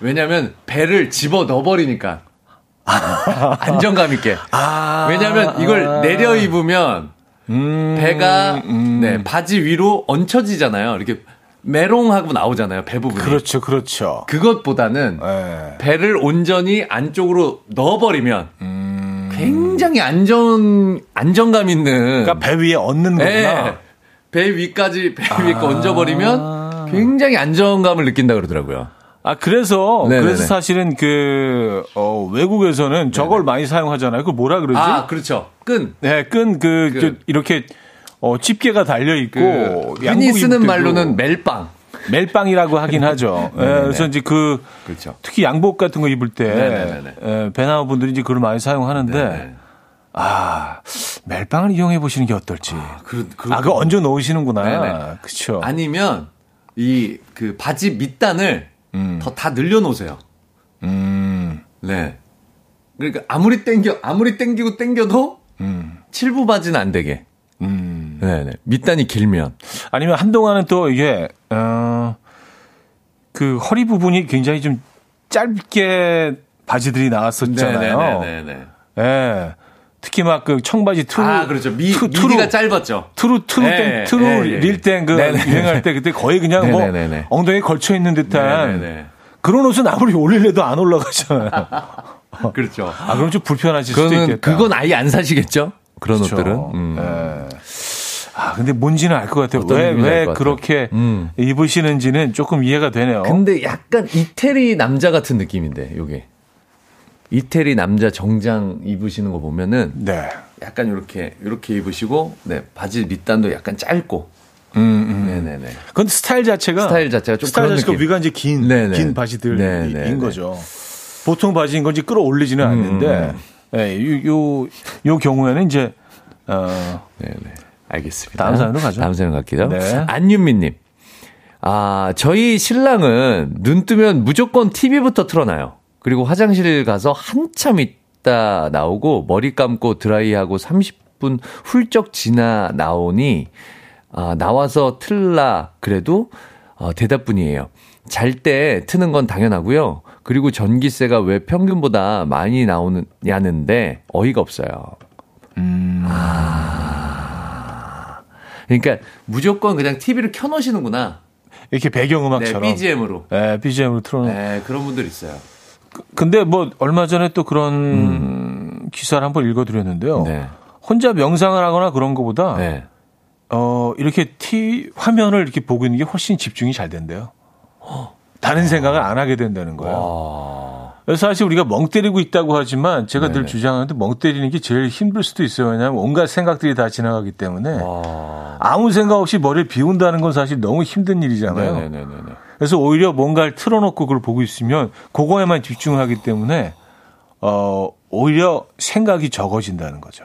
왜냐면 배를 집어 넣어버리니까 안정감 있게. 아. 왜냐면 이걸 내려 입으면 음, 배가 음. 네 바지 위로 얹혀지잖아요. 이렇게 메롱하고 나오잖아요. 배 부분이. 그렇죠, 그렇죠. 그것보다는 예. 배를 온전히 안쪽으로 넣어버리면 음. 굉장히 안전 안정감 있는 그러니까 배 위에 얹는 거구나. 네. 배 위까지 배 위에 거 얹어버리면 굉장히 안정감을 느낀다 그러더라고요. 아, 그래서, 네네네. 그래서 사실은 그, 어, 외국에서는 저걸 많이 사용하잖아요. 그걸 뭐라 그러지? 아 그렇죠. 끈. 네, 끈, 그, 이렇게, 어, 집게가 달려 있고, 그 양복 흔히 쓰는 말로는 멜빵. 멜빵이라고 하긴 하죠. 예. 그래서 이제 그, 그렇죠. 특히 양복 같은 거 입을 때. 예, 배나무 분들이 이제 그걸 많이 사용하는데, 네. 아, 멜빵을 이용해 보시는 게 어떨지. 그, 그, 아, 그거 얹어 놓으시는구나. 네네. 그쵸. 아니면 이 그 바지 밑단을 음. 더다 늘려놓으세요. 음, 네. 그러니까 아무리 땡겨 아무리 땡기고 땡겨도 음, 칠부 바지는 안 되게. 음. 네네. 밑단이 길면. 아니면 한동안은 또 이게, 어, 그 허리 부분이 굉장히 좀 짧게 바지들이 나왔었잖아요. 네네네 네. 예. 특히 막 그 청바지 투아 그렇죠. 미, 투, 미디가 짧았죠. 투루 투루 네, 땡 투루 네, 네. 릴땡그 네네. 유행할 때 그때 거의 그냥 뭐. 엉덩이 걸쳐 있는 듯한. 그런 옷은 아무리 올릴래도 안 올라가잖아요. 그렇죠. 아 그럼 좀 불편하실 수도 있겠다. 그건 아예 안 사시겠죠? 그런 그렇죠. 옷들은. 음. 예. 아 근데 뭔지는 알 것 같아요. 왜 왜. 그렇게 음. 입으시는지는 조금 이해가 되네요. 근데 약간 이태리 남자 같은 느낌인데 요게 이태리 남자 정장 입으시는 거 보면은 네. 약간 이렇게 이렇게 입으시고 네 바지 밑단도 약간 짧고 음, 음. 네네네. 그건 스타일 자체가 스타일 자체가 좀 스타일 자체가 느낌. 위가 이제 긴, 네네. 긴 바지들인. 거죠. 보통 바지인 건지 끌어올리지는 음, 않는데, 예, 요, 요, 요 경우에는 이제, 어, 네네. 알겠습니다. 다음 사연으로 가죠. 다음 사연 갈게요. 네. 안윤미님. 아, 저희 신랑은 눈 뜨면 무조건 TV부터 틀어놔요. 그리고 화장실 가서 한참 있다 나오고 머리 감고 드라이하고 30분 훌쩍 지나 나오니 아, 나와서 틀라 그래도 어, 대답뿐이에요. 잘 때 트는 건 당연하고요. 그리고 전기세가 왜 평균보다 많이 나오느냐는데 어이가 없어요. 아. 그러니까 무조건 그냥 TV를 켜 놓으시는구나. 이렇게 네, 배경음악처럼. BGM으로. 예, BGM으로 틀어 놓은. 네, 그런 분들 있어요. 근데 뭐, 얼마 전에 또 그런 기사를 한번 읽어드렸는데요. 음. 네. 혼자 명상을 하거나 그런 것보다, 네. 어, 이렇게 티, 화면을 이렇게 보고 있는 게 훨씬 집중이 잘 된대요. 다른 생각을 안 하게 된다는 거예요. 아, 그래서 사실 우리가 멍 때리고 있다고 하지만 제가 늘 네네. 주장하는데 멍 때리는 게 제일 힘들 수도 있어요. 왜냐하면 온갖 생각들이 다 지나가기 때문에 아. 아무 생각 없이 머리를 비운다는 건 사실 너무 힘든 일이잖아요. 네네네네. 그래서 오히려 뭔가를 틀어놓고 그걸 보고 있으면 그거에만 집중을 하기 때문에 어 오히려 생각이 적어진다는 거죠.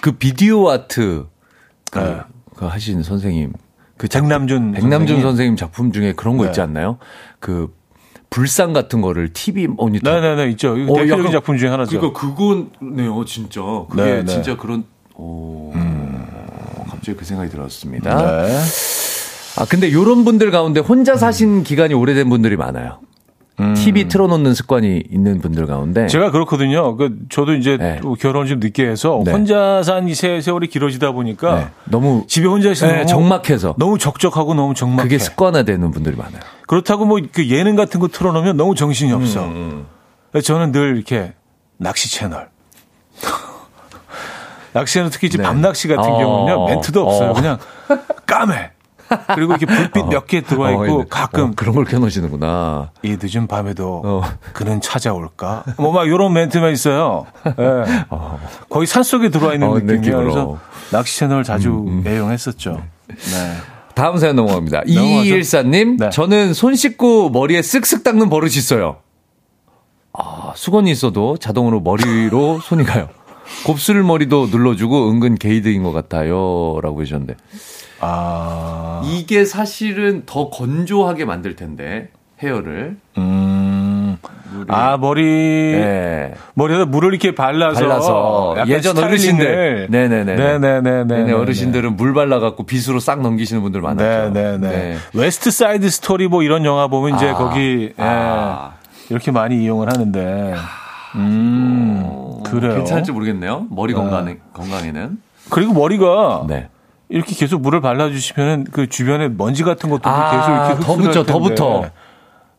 그 비디오 아트 그, 네. 그 하신 선생님 그 작- 백남준 백남준 선생님. 선생님 작품 중에 그런 거 네. 있지 않나요? 그 불상 같은 거를 TV 모니터 네네네 있죠. 이거 어, 대표적인 약간 작품 중에 하나죠. 그러니까 그거네요, 진짜. 그게 네, 네. 진짜 그런 오. 갑자기 그 생각이 들었습니다. 네. 아 근데 요런 분들 가운데 혼자 사신 기간이 오래된 분들이 많아요. TV 틀어놓는 습관이 있는 분들 가운데 제가 그렇거든요. 그 저도 이제 네. 또 결혼 좀 늦게 해서 네. 혼자 산이 세월이 길어지다 보니까 네, 너무 집에 혼자 있으면 네, 적막해서 너무 적적하고 너무 적막해. 그게 습관화되는 분들이 많아요. 그렇다고 뭐 그 예능 같은 거 틀어놓으면 너무 정신이 없어. 음, 그래서 저는 늘 이렇게 낚시 채널. 낚시 채널 특히 이제 네. 밤낚시 같은 어, 경우는요 멘트도 없어요. 어. 그냥 까매. 그리고 이렇게 불빛 몇개 들어와 있고 어, 네. 가끔 어, 그런 걸 켜놓으시는구나. 이 늦은 밤에도 어. 그는 찾아올까? 뭐 막 이런 멘트만 있어요. 예. 거의 산 속에 들어와 있는 어, 느낌이에요. 그래서 낚시 채널 자주 애용했었죠. 네. 다음 사연 넘어갑니다. 2214님, 네. 저는 손 씻고 머리에 쓱쓱 닦는 버릇이 있어요. 아, 수건이 있어도 자동으로 머리로 손이 가요. 곱슬 머리도 눌러주고 은근 게이드인 것 같아요. 라고 해주셨는데. 아, 이게 사실은 더 건조하게 만들 텐데, 헤어를. 음. 아 머리 네. 머리에다 물을 이렇게 발라서, 발라서 예전. 어르신들 네네네 네 네네네 네네 어르신들은 물 발라갖고 빗으로 싹 넘기시는 분들 많았죠. 네네네 네. 웨스트 사이드 스토리 뭐 이런 영화 보면 이제 아. 거기 예, 아. 이렇게 많이 이용을 하는데 음 어, 그래요. 괜찮을지 모르겠네요. 머리 건강 건강에는. 그리고 머리가 네. 이렇게 계속 물을 발라주시면은 그 주변에 먼지 같은 것도 아, 계속 이렇게 더 붙죠, 할 더. 붙어.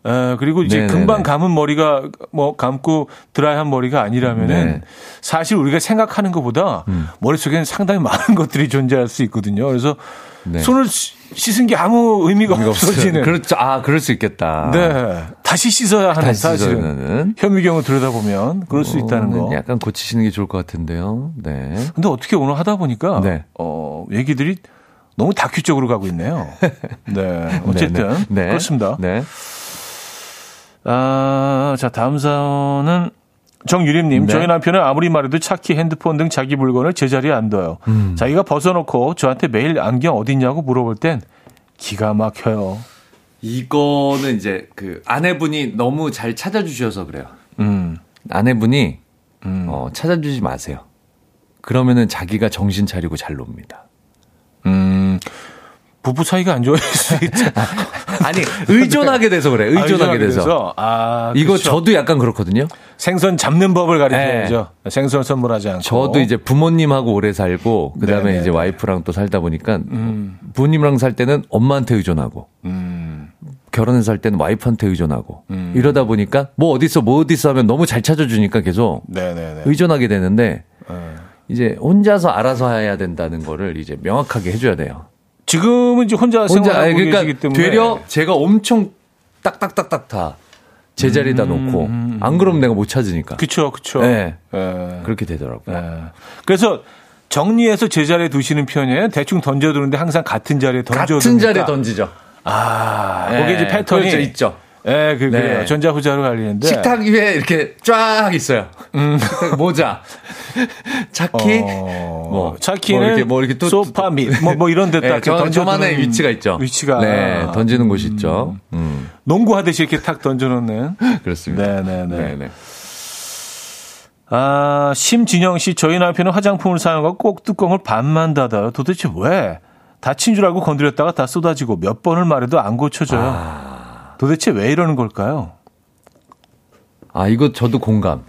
예, 그리고 이제 네네네. 금방 감은 머리가 뭐 감고 드라이한 머리가 아니라면은 네. 음. 사실 우리가 생각하는 것보다 머릿속에는 상당히 많은 것들이 존재할 수 있거든요. 그래서 네. 손을 씻- 씻은 게 아무 의미가 이거 없어지는. 그렇죠. 아, 그럴 수 있겠다. 네. 다시 씻어야 하는 다시 사실은. 씻어야는. 현미경을 들여다보면 그럴 수 있다는 거. 약간 고치시는 게 좋을 것 같은데요. 네. 근데 어떻게 오늘 하다 보니까 네. 어, 얘기들이 너무 다큐 쪽으로 가고 있네요. 네. 어쨌든 네, 네. 그렇습니다. 네. 아, 자, 다음 사연은 정유림님, 네. 저희 남편은 아무리 말해도 차키, 핸드폰 등 자기 물건을 제자리에 안 둬요. 음. 자기가 벗어놓고 저한테 매일 안경 어딨냐고 물어볼 땐 기가 막혀요. 이거는 이제 그 아내분이 너무 잘 찾아주셔서 그래요. 음, 아내분이 음. 어, 찾아주지 마세요. 그러면은 자기가 정신 차리고 잘 놉니다. 음, 부부 사이가 안 좋아질 수 있죠. 아니 의존하게 돼서 그래. 의존하게 돼서. 아, 이거 그쵸. 저도 약간 그렇거든요. 생선 잡는 법을 가르쳐야죠. 생선 선물하지 않고. 네. 저도 이제 부모님하고 오래 살고 그다음에 네네. 이제 와이프랑 또 살다 보니까 부모님랑 살 때는 엄마한테 의존하고 음, 결혼해서 살 때는 와이프한테 의존하고 이러다 보니까 뭐 어디서 뭐 어디서 하면 너무 잘 찾아주니까 계속 네네네. 의존하게 되는데 네. 이제 혼자서 알아서 해야 된다는 거를 이제 명확하게 해줘야 돼요. 지금은 이제 혼자 혼자 생활하고 아니, 그러니까 계시기 때문에 되려 제가 엄청 딱딱딱딱 다 제자리에다 놓고 안 그러면 내가 못 찾으니까 그쵸, 그쵸. 네. 예. 그렇게 되더라고요. 예. 그래서 정리해서 제자리에 두시는 편이에요? 대충 던져두는데 항상 같은 자리에 던져두니까. 같은 자리에 던지죠. 아, 예, 거기 이제 패턴이 그렇죠, 있죠. 예, 그, 네. 그래요. 전자후자로 갈리는데. 식탁 위에 이렇게 쫙 있어요. 식탁 모자, 차키, 어, 뭐 차키는 뭐 이렇게 뭐 이렇게 또 소파 밑, 뭐, 뭐 이런 데딱 네, 저, 저만의 위치가 있죠. 위치가. 네, 던지는 곳이 있죠. 음, 농구 하듯이 이렇게 탁 던져놓는. 그렇습니다. 네네네. 네네. 아, 심진영 씨, 저희 남편은 화장품을 사용하고 꼭 뚜껑을 반만 닫아요. 도대체 왜? 다친 줄 알고 건드렸다가 다 쏟아지고 몇 번을 말해도 안 고쳐져요. 아. 도대체 왜 이러는 걸까요? 아, 이거 저도 공감.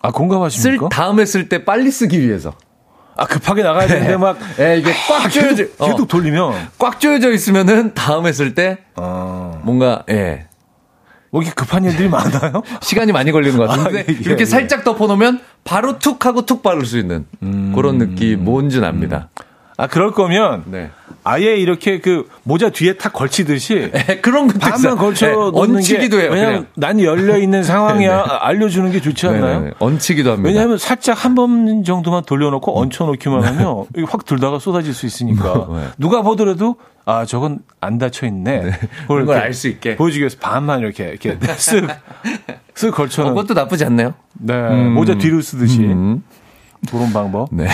아, 쓸, 공감하십니까? 다음에 쓸 때 빨리 쓰기 위해서. 아, 급하게 나가야 되는데 막 예, 이게 꽉 조여져, 계속, 계속 어, 돌리면. 꽉 조여져 있으면은 다음에 쓸 때 어, 뭔가, 예. 뭐 이렇게 급한 일들이 많아요? 시간이 많이 걸리는 것 같은데 아, 예, 예, 이렇게 예. 살짝 덮어놓으면 바로 툭 하고 툭 바를 수 있는 그런 느낌 뭔지 납니다. 아, 그럴 거면 네. 아예 이렇게 그 모자 뒤에 탁 걸치듯이 에, 그런 것도 반만 있어요. 걸쳐 예, 놓는 얹히기도 게 해요. 왜냐면 그냥. 난 열려 있는 상황이야 알려주는 게 좋지 네, 않나요? 네, 네. 얹히기도 합니다. 왜냐하면 살짝 한 번 정도만 돌려놓고 얹혀놓기만 하면 확 들다가 쏟아질 수 있으니까 네. 누가 보더라도 아 저건 안 닫혀 있네. 그런 걸알 수 있게. 보여주기 위해서 반만 이렇게 이렇게 쓱, 쓱 어, 그것도 나쁘지 않네요. 네, 모자 뒤로 쓰듯이 음. 그런 방법. 네.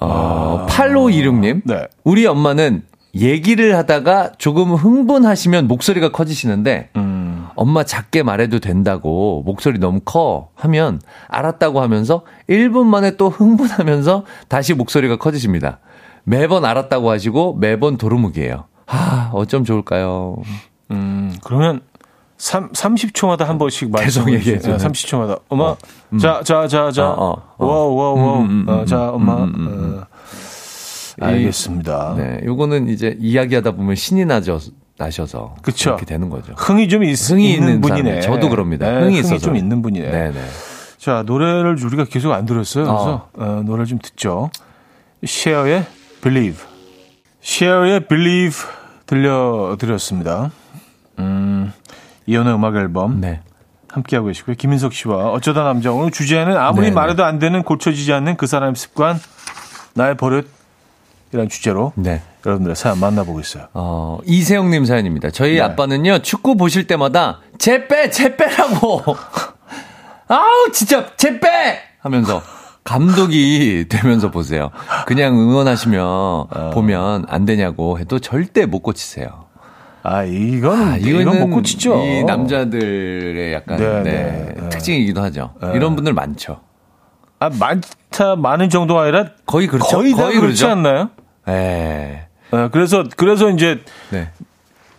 어, 8526님. 네. 우리 엄마는 얘기를 하다가 조금 흥분하시면 목소리가 커지시는데, 음. 엄마 작게 말해도 된다고 목소리 너무 커 하면 알았다고 하면서 1분 만에 또 흥분하면서 다시 목소리가 커지십니다. 매번 알았다고 하시고 매번 도루묵이에요. 아, 어쩜 좋을까요? 음, 그러면 3, 30초마다 한 번씩 계속 말씀해 얘기해 주세요. 줘요. 30초마다. 엄마, 자, 자, 자, 자. 어, 어, 어. 와우, 와우, 와우. 음, 음, 음, 어, 자, 엄마. 음, 음, 음. 어, 알겠습니다. 네, 요거는 이제 이야기하다 보면 신이 나죠, 나셔서. 그쵸. 이렇게 되는 거죠. 흥이 좀 있, 흥이 있는 있는 분이네. 사람이에요. 저도 그럽니다. 네, 흥이 흥이, 있어서. 좀 있는 분이네. 네 네. 자, 노래를 우리가 계속 안 들었어요. 그래서 어, 노래를 좀 듣죠. 쉐어의 Believe. 쉐어의 Believe 들려드렸습니다. 음, 이연의 음악 앨범 네. 함께하고 계시고요. 김인석 씨와 어쩌다 남자. 오늘 주제는 아무리 네네. 말해도 안 되는 고쳐지지 않는 그 사람의 습관, 나의 버릇 이런 주제로 네. 여러분들의 사연 만나보고 있어요. 어, 이세영님 사연입니다. 저희 네. 아빠는요, 축구 보실 때마다, 제 빼! 제 빼라고! 아우, 진짜, 제 빼! 하면서, 감독이 되면서 보세요. 그냥 응원하시며, 어. 보면 안 되냐고 해도 절대 못 고치세요. 아, 이건, 아, 이건 이거는 못 고치죠. 이 남자들의 약간, 네, 네, 네, 네. 특징이기도 하죠. 이런 분들 많죠. 아, 많다, 많은 정도가 아니라 거의 그렇죠. 거의 다 그렇지 그렇죠. 않나요? 예. 어, 그래서, 그래서 이제 네.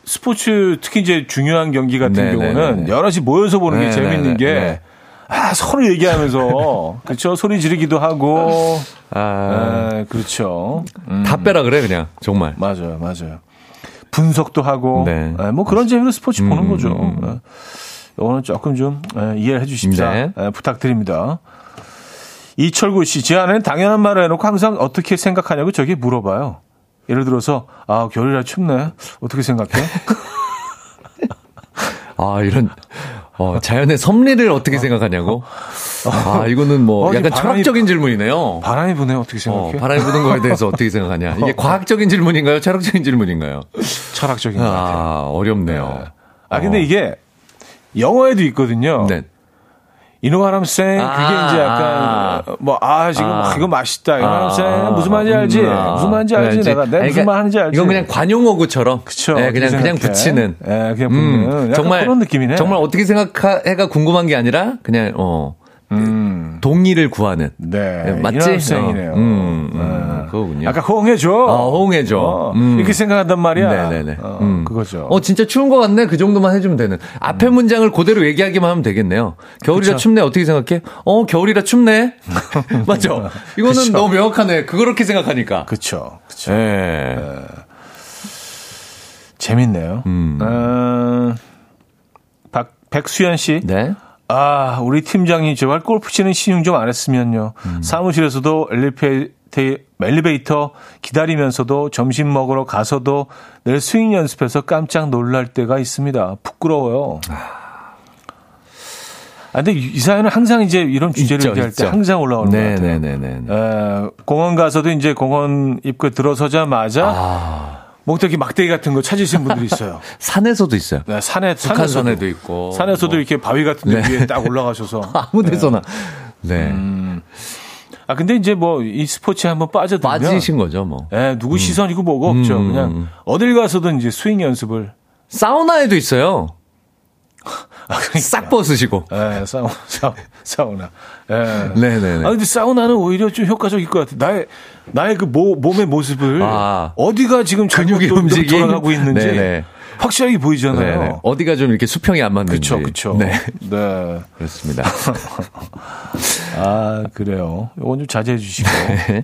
스포츠 특히 이제 중요한 경기 같은 네, 네, 경우는 네, 네. 여럿이 모여서 보는 게 네, 재밌는 네, 게 네. 아, 서로 얘기하면서 그렇죠 소리 지르기도 하고 아, 아, 그렇죠 음, 다 빼라 그래, 그냥. 정말. 맞아요 맞아요 분석도 하고 네. 아, 뭐 그런 재미로 스포츠 보는 음, 거죠 음, 음. 아, 이거는 조금 좀 아, 이해를 해주십사 네. 아, 부탁드립니다. 이철구 씨, 제 아내는 당연한 말을 해놓고 항상 어떻게 생각하냐고 저게 물어봐요. 예를 들어서, 아, 겨울이라 춥네. 어떻게 생각해? 아, 이런, 어, 자연의 섭리를 어떻게 생각하냐고? 아, 이거는 뭐, 어, 약간 바람이- 철학적인 질문이네요. 바람이 부네. 어떻게 어, 생각해? 바람이 부는 거에 대해서 어떻게 생각하냐? 이게 과학적인 질문인가요? 철학적인 질문인가요? 철학적인 것 같아요. 아, 어렵네요. 아, 근데 어. 이게 영어에도 있거든요. 네. You know what I'm saying? 아, 그게 이제 아. 약간, 뭐, 아, 지금 아. 이거 맛있다. You know what I'm 아, saying? 무슨 말인지 알지? 음, 무슨 말인지 알지? 알지. 내가, 무슨 그러니까 말 하는지 알지? 이건 그냥 관용어구처럼. 그쵸. 네, 그냥, 그냥? 붙이는. 예, 그냥 음, 붙는. 약간 정말 그런 느낌이네. 정말 어떻게 생각해가 궁금한 게 아니라 그냥 어 음. 동의를 구하는. 네. 네, 맞지? 인화생이네요. 어, 음, 음, 네. 그거군요. 약간 호응해줘. 아, 호응해줘. 어, 음. 이렇게 생각한단 말이야. 네네네. 어, 음. 그거죠. 어, 진짜 추운 것 같네. 그 정도만 해주면 되는. 앞에 문장을 그대로 얘기하기만 하면 되겠네요. 겨울이라 그쵸. 춥네. 어떻게 생각해? 어, 겨울이라 춥네. 맞죠? 이거는 그쵸. 너무 명확하네. 그렇게 생각하니까. 그쵸. 그쵸. 예. 재밌네요. 음. 어, 박, 백수연 씨. 네. 아, 우리 팀장님 제발 골프 치는 신용 좀안 했으면요. 음. 사무실에서도 엘리베이터, 엘리베이터 기다리면서도 점심 먹으러 가서도 늘 스윙 연습해서 깜짝 놀랄 때가 있습니다. 부끄러워요. 아, 근데 이이 사연은 항상 이제 이런 주제를 있죠, 얘기할 때 있죠. 항상 올라오는 것 같아요. 네 네 네 네. 에, 공원 가서도 이제 공원 입구에 들어서자마자 아, 목도기 막대기 같은 거 찾으시는 분들이 있어요. 산에서도 있어요. 네, 산에 북한산에도 있고. 산에서도 뭐. 이렇게 바위 같은 데 네. 위에 딱 올라가셔서 아무 데서나. 네. 음. 아 근데 이제 뭐 이 스포츠에 한번 빠져들면 빠지신 거죠, 뭐. 예, 누구 시선이고 뭐가 없죠. 음. 그냥 어딜 가서든 이제 스윙 연습을 사우나에도 있어요. 아, 그러니까. 싹 벗으시고. 예, 사우, 사우, 사우나. 예. 네네네. 아, 근데 사우나는 오히려 좀 효과적일 것 같아. 나의, 나의 그 모, 몸의 모습을 아. 어디가 지금 움직임? 돌아가고 있는지 네네. 확실하게 보이잖아요. 네네. 어디가 좀 이렇게 수평이 안 맞는지. 그쵸, 그쵸. 네. 네. 그렇습니다. 아, 그래요. 이건 좀 자제해 주시고.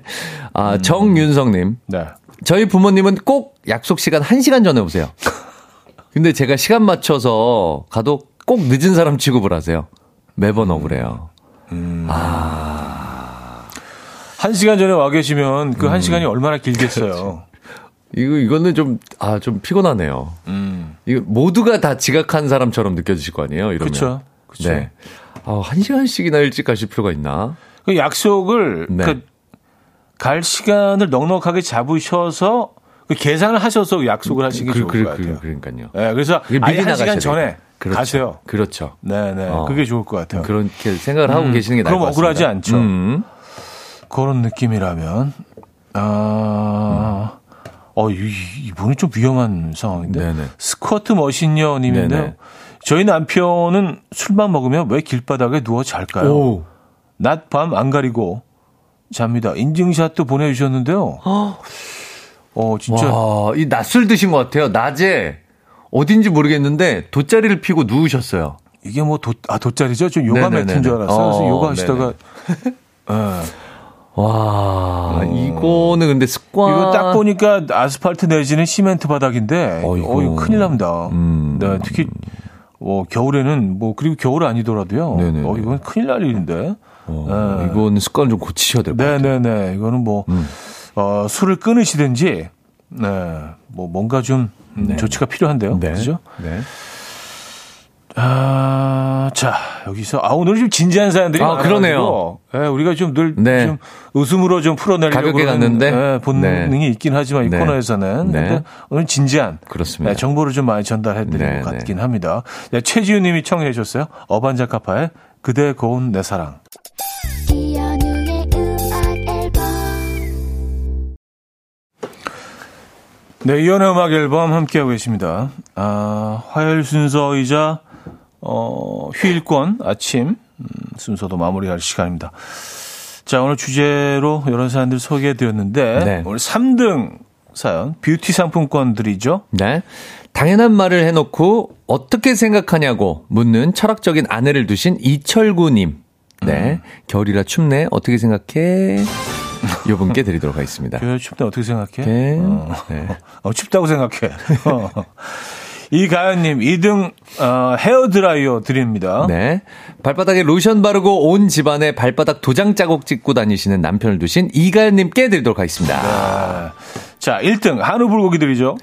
아, 정윤성님. 네. 저희 부모님은 꼭 약속 시간 1시간 전에 오세요. 근데 제가 시간 맞춰서 가도 꼭 늦은 사람 취급을 하세요. 매번 억울해요. 한 시간 전에 와 계시면 그 음. 한 시간이 얼마나 길겠어요. 이거, 이거는 좀, 아, 좀 피곤하네요. 음. 이거 모두가 다 지각한 사람처럼 느껴지실 거 아니에요? 이러면. 그쵸. 그쵸. 네. 아, 한 시간씩이나 일찍 가실 필요가 있나? 그 약속을 네. 그 갈 시간을 넉넉하게 잡으셔서 그 계산을 하셔서 약속을 하시는 게 좋을 것 같아요. 그, 그러니까요. 네, 그래서 아예 한 시간 전에. 그렇죠. 가세요. 그렇죠. 네, 네. 어. 그게 좋을 것 같아요. 그렇게 생각을 하고 음, 계시는 게 나을 그럼 것 같습니다. 억울하지 않죠. 음. 그런 느낌이라면 아, 어, 이, 이분이 좀 위험한 상황인데. 네네. 스쿼트 머신녀 님인데요. 네네. 저희 남편은 술만 먹으면 왜 길바닥에 누워 잘까요? 오. 낮밤 안 가리고 잡니다. 인증샷도 보내주셨는데요. 어, 진짜. 와, 이 낮술 드신 것 같아요. 낮에 어딘지 모르겠는데 돗자리를 피고 누우셨어요. 이게 뭐 도, 아, 돗자리죠? 좀 요가 네네네네. 매트인 줄 알았어요. 그래서 어, 요가 하시다가. 예. 와, 이거는 근데 습관. 이거 딱 보니까 아스팔트 내지는 시멘트 바닥인데, 어, 어, 이거. 이거, 큰일 납니다. 음. 네, 특히, 어, 겨울에는 뭐, 그리고 겨울 아니더라도요. 네네네. 어, 이건 큰일 날 일인데. 어, 네. 이거는 습관을 좀 고치셔야 될 것 같아요. 네네네. 이거는 뭐, 음. 어, 술을 끊으시든지, 네, 뭐, 뭔가 좀 음, 조치가 필요한데요. 그죠? 네. 아, 자, 여기서, 아, 오늘 좀 진지한 사연들이 아, 그러네요. 예, 우리가 좀 늘, 네. 좀 웃음으로 좀 풀어내려고. 가볍게 갔는데. 예, 본능이 네. 있긴 하지만 이 네. 코너에서는. 네. 근데 오늘 진지한. 그렇습니다. 네, 정보를 좀 많이 전달해 드린 네, 것 네. 같긴 합니다. 네, 최지우 님이 청해 주셨어요. 어반자카파의 그대 고운 내 사랑. 네, 이연의 음악 앨범 함께하고 계십니다. 아, 화요일 순서이자, 어, 휴일권 아침, 음, 순서도 마무리할 시간입니다. 자, 오늘 주제로 이런 사연들 소개해 드렸는데, 네. 오늘 3등 사연, 뷰티 상품권들이죠. 네. 당연한 말을 해놓고 어떻게 생각하냐고 묻는 철학적인 아내를 두신 이철구님. 네. 겨울이라 춥네. 어떻게 생각해? 요 분께 드리도록 하겠습니다. 그 춥다 어떻게 생각해? 네. 어, 네. 어, 춥다고 생각해. 어. 이가연님, 2등, 어, 헤어드라이어 드립니다. 네. 발바닥에 로션 바르고 온 집안에 발바닥 도장 자국 찍고 다니시는 남편을 두신 이가연님께 드리도록 하겠습니다. 아, 자, 1등, 한우 불고기 드리죠.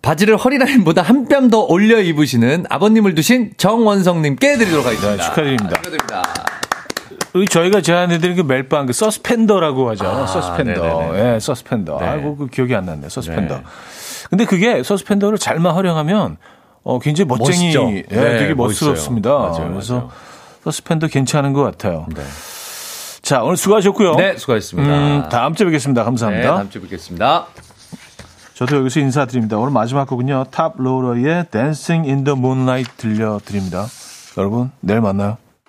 바지를 허리라인보다 한 뼘 더 올려 입으시는 아버님을 두신 정원성님께 드리도록 하겠습니다. 네, 축하드립니다. 축하드립니다. 저희가 제안해드린 그 멜빵, 그 서스펜더라고 하죠. 아, 서스펜더. 네네네. 예, 서스펜더. 네. 아이고, 그 기억이 안 났네. 서스펜더. 네. 근데 그게 서스펜더를 잘만 활용하면, 어, 굉장히 멋쟁이, 멋있죠. 예, 네, 되게. 멋스럽습니다. 맞아요, 그래서 맞아요. 서스펜더 괜찮은 것 같아요. 네. 자, 오늘 수고하셨고요. 네, 수고하셨습니다. 음, 다음 주에 뵙겠습니다. 네, 감사합니다. 다음 주에 뵙겠습니다. 저도 여기서 인사드립니다. 오늘 마지막 곡은요. Toploader의 Dancing in the Moonlight 들려드립니다. 여러분, 내일 만나요.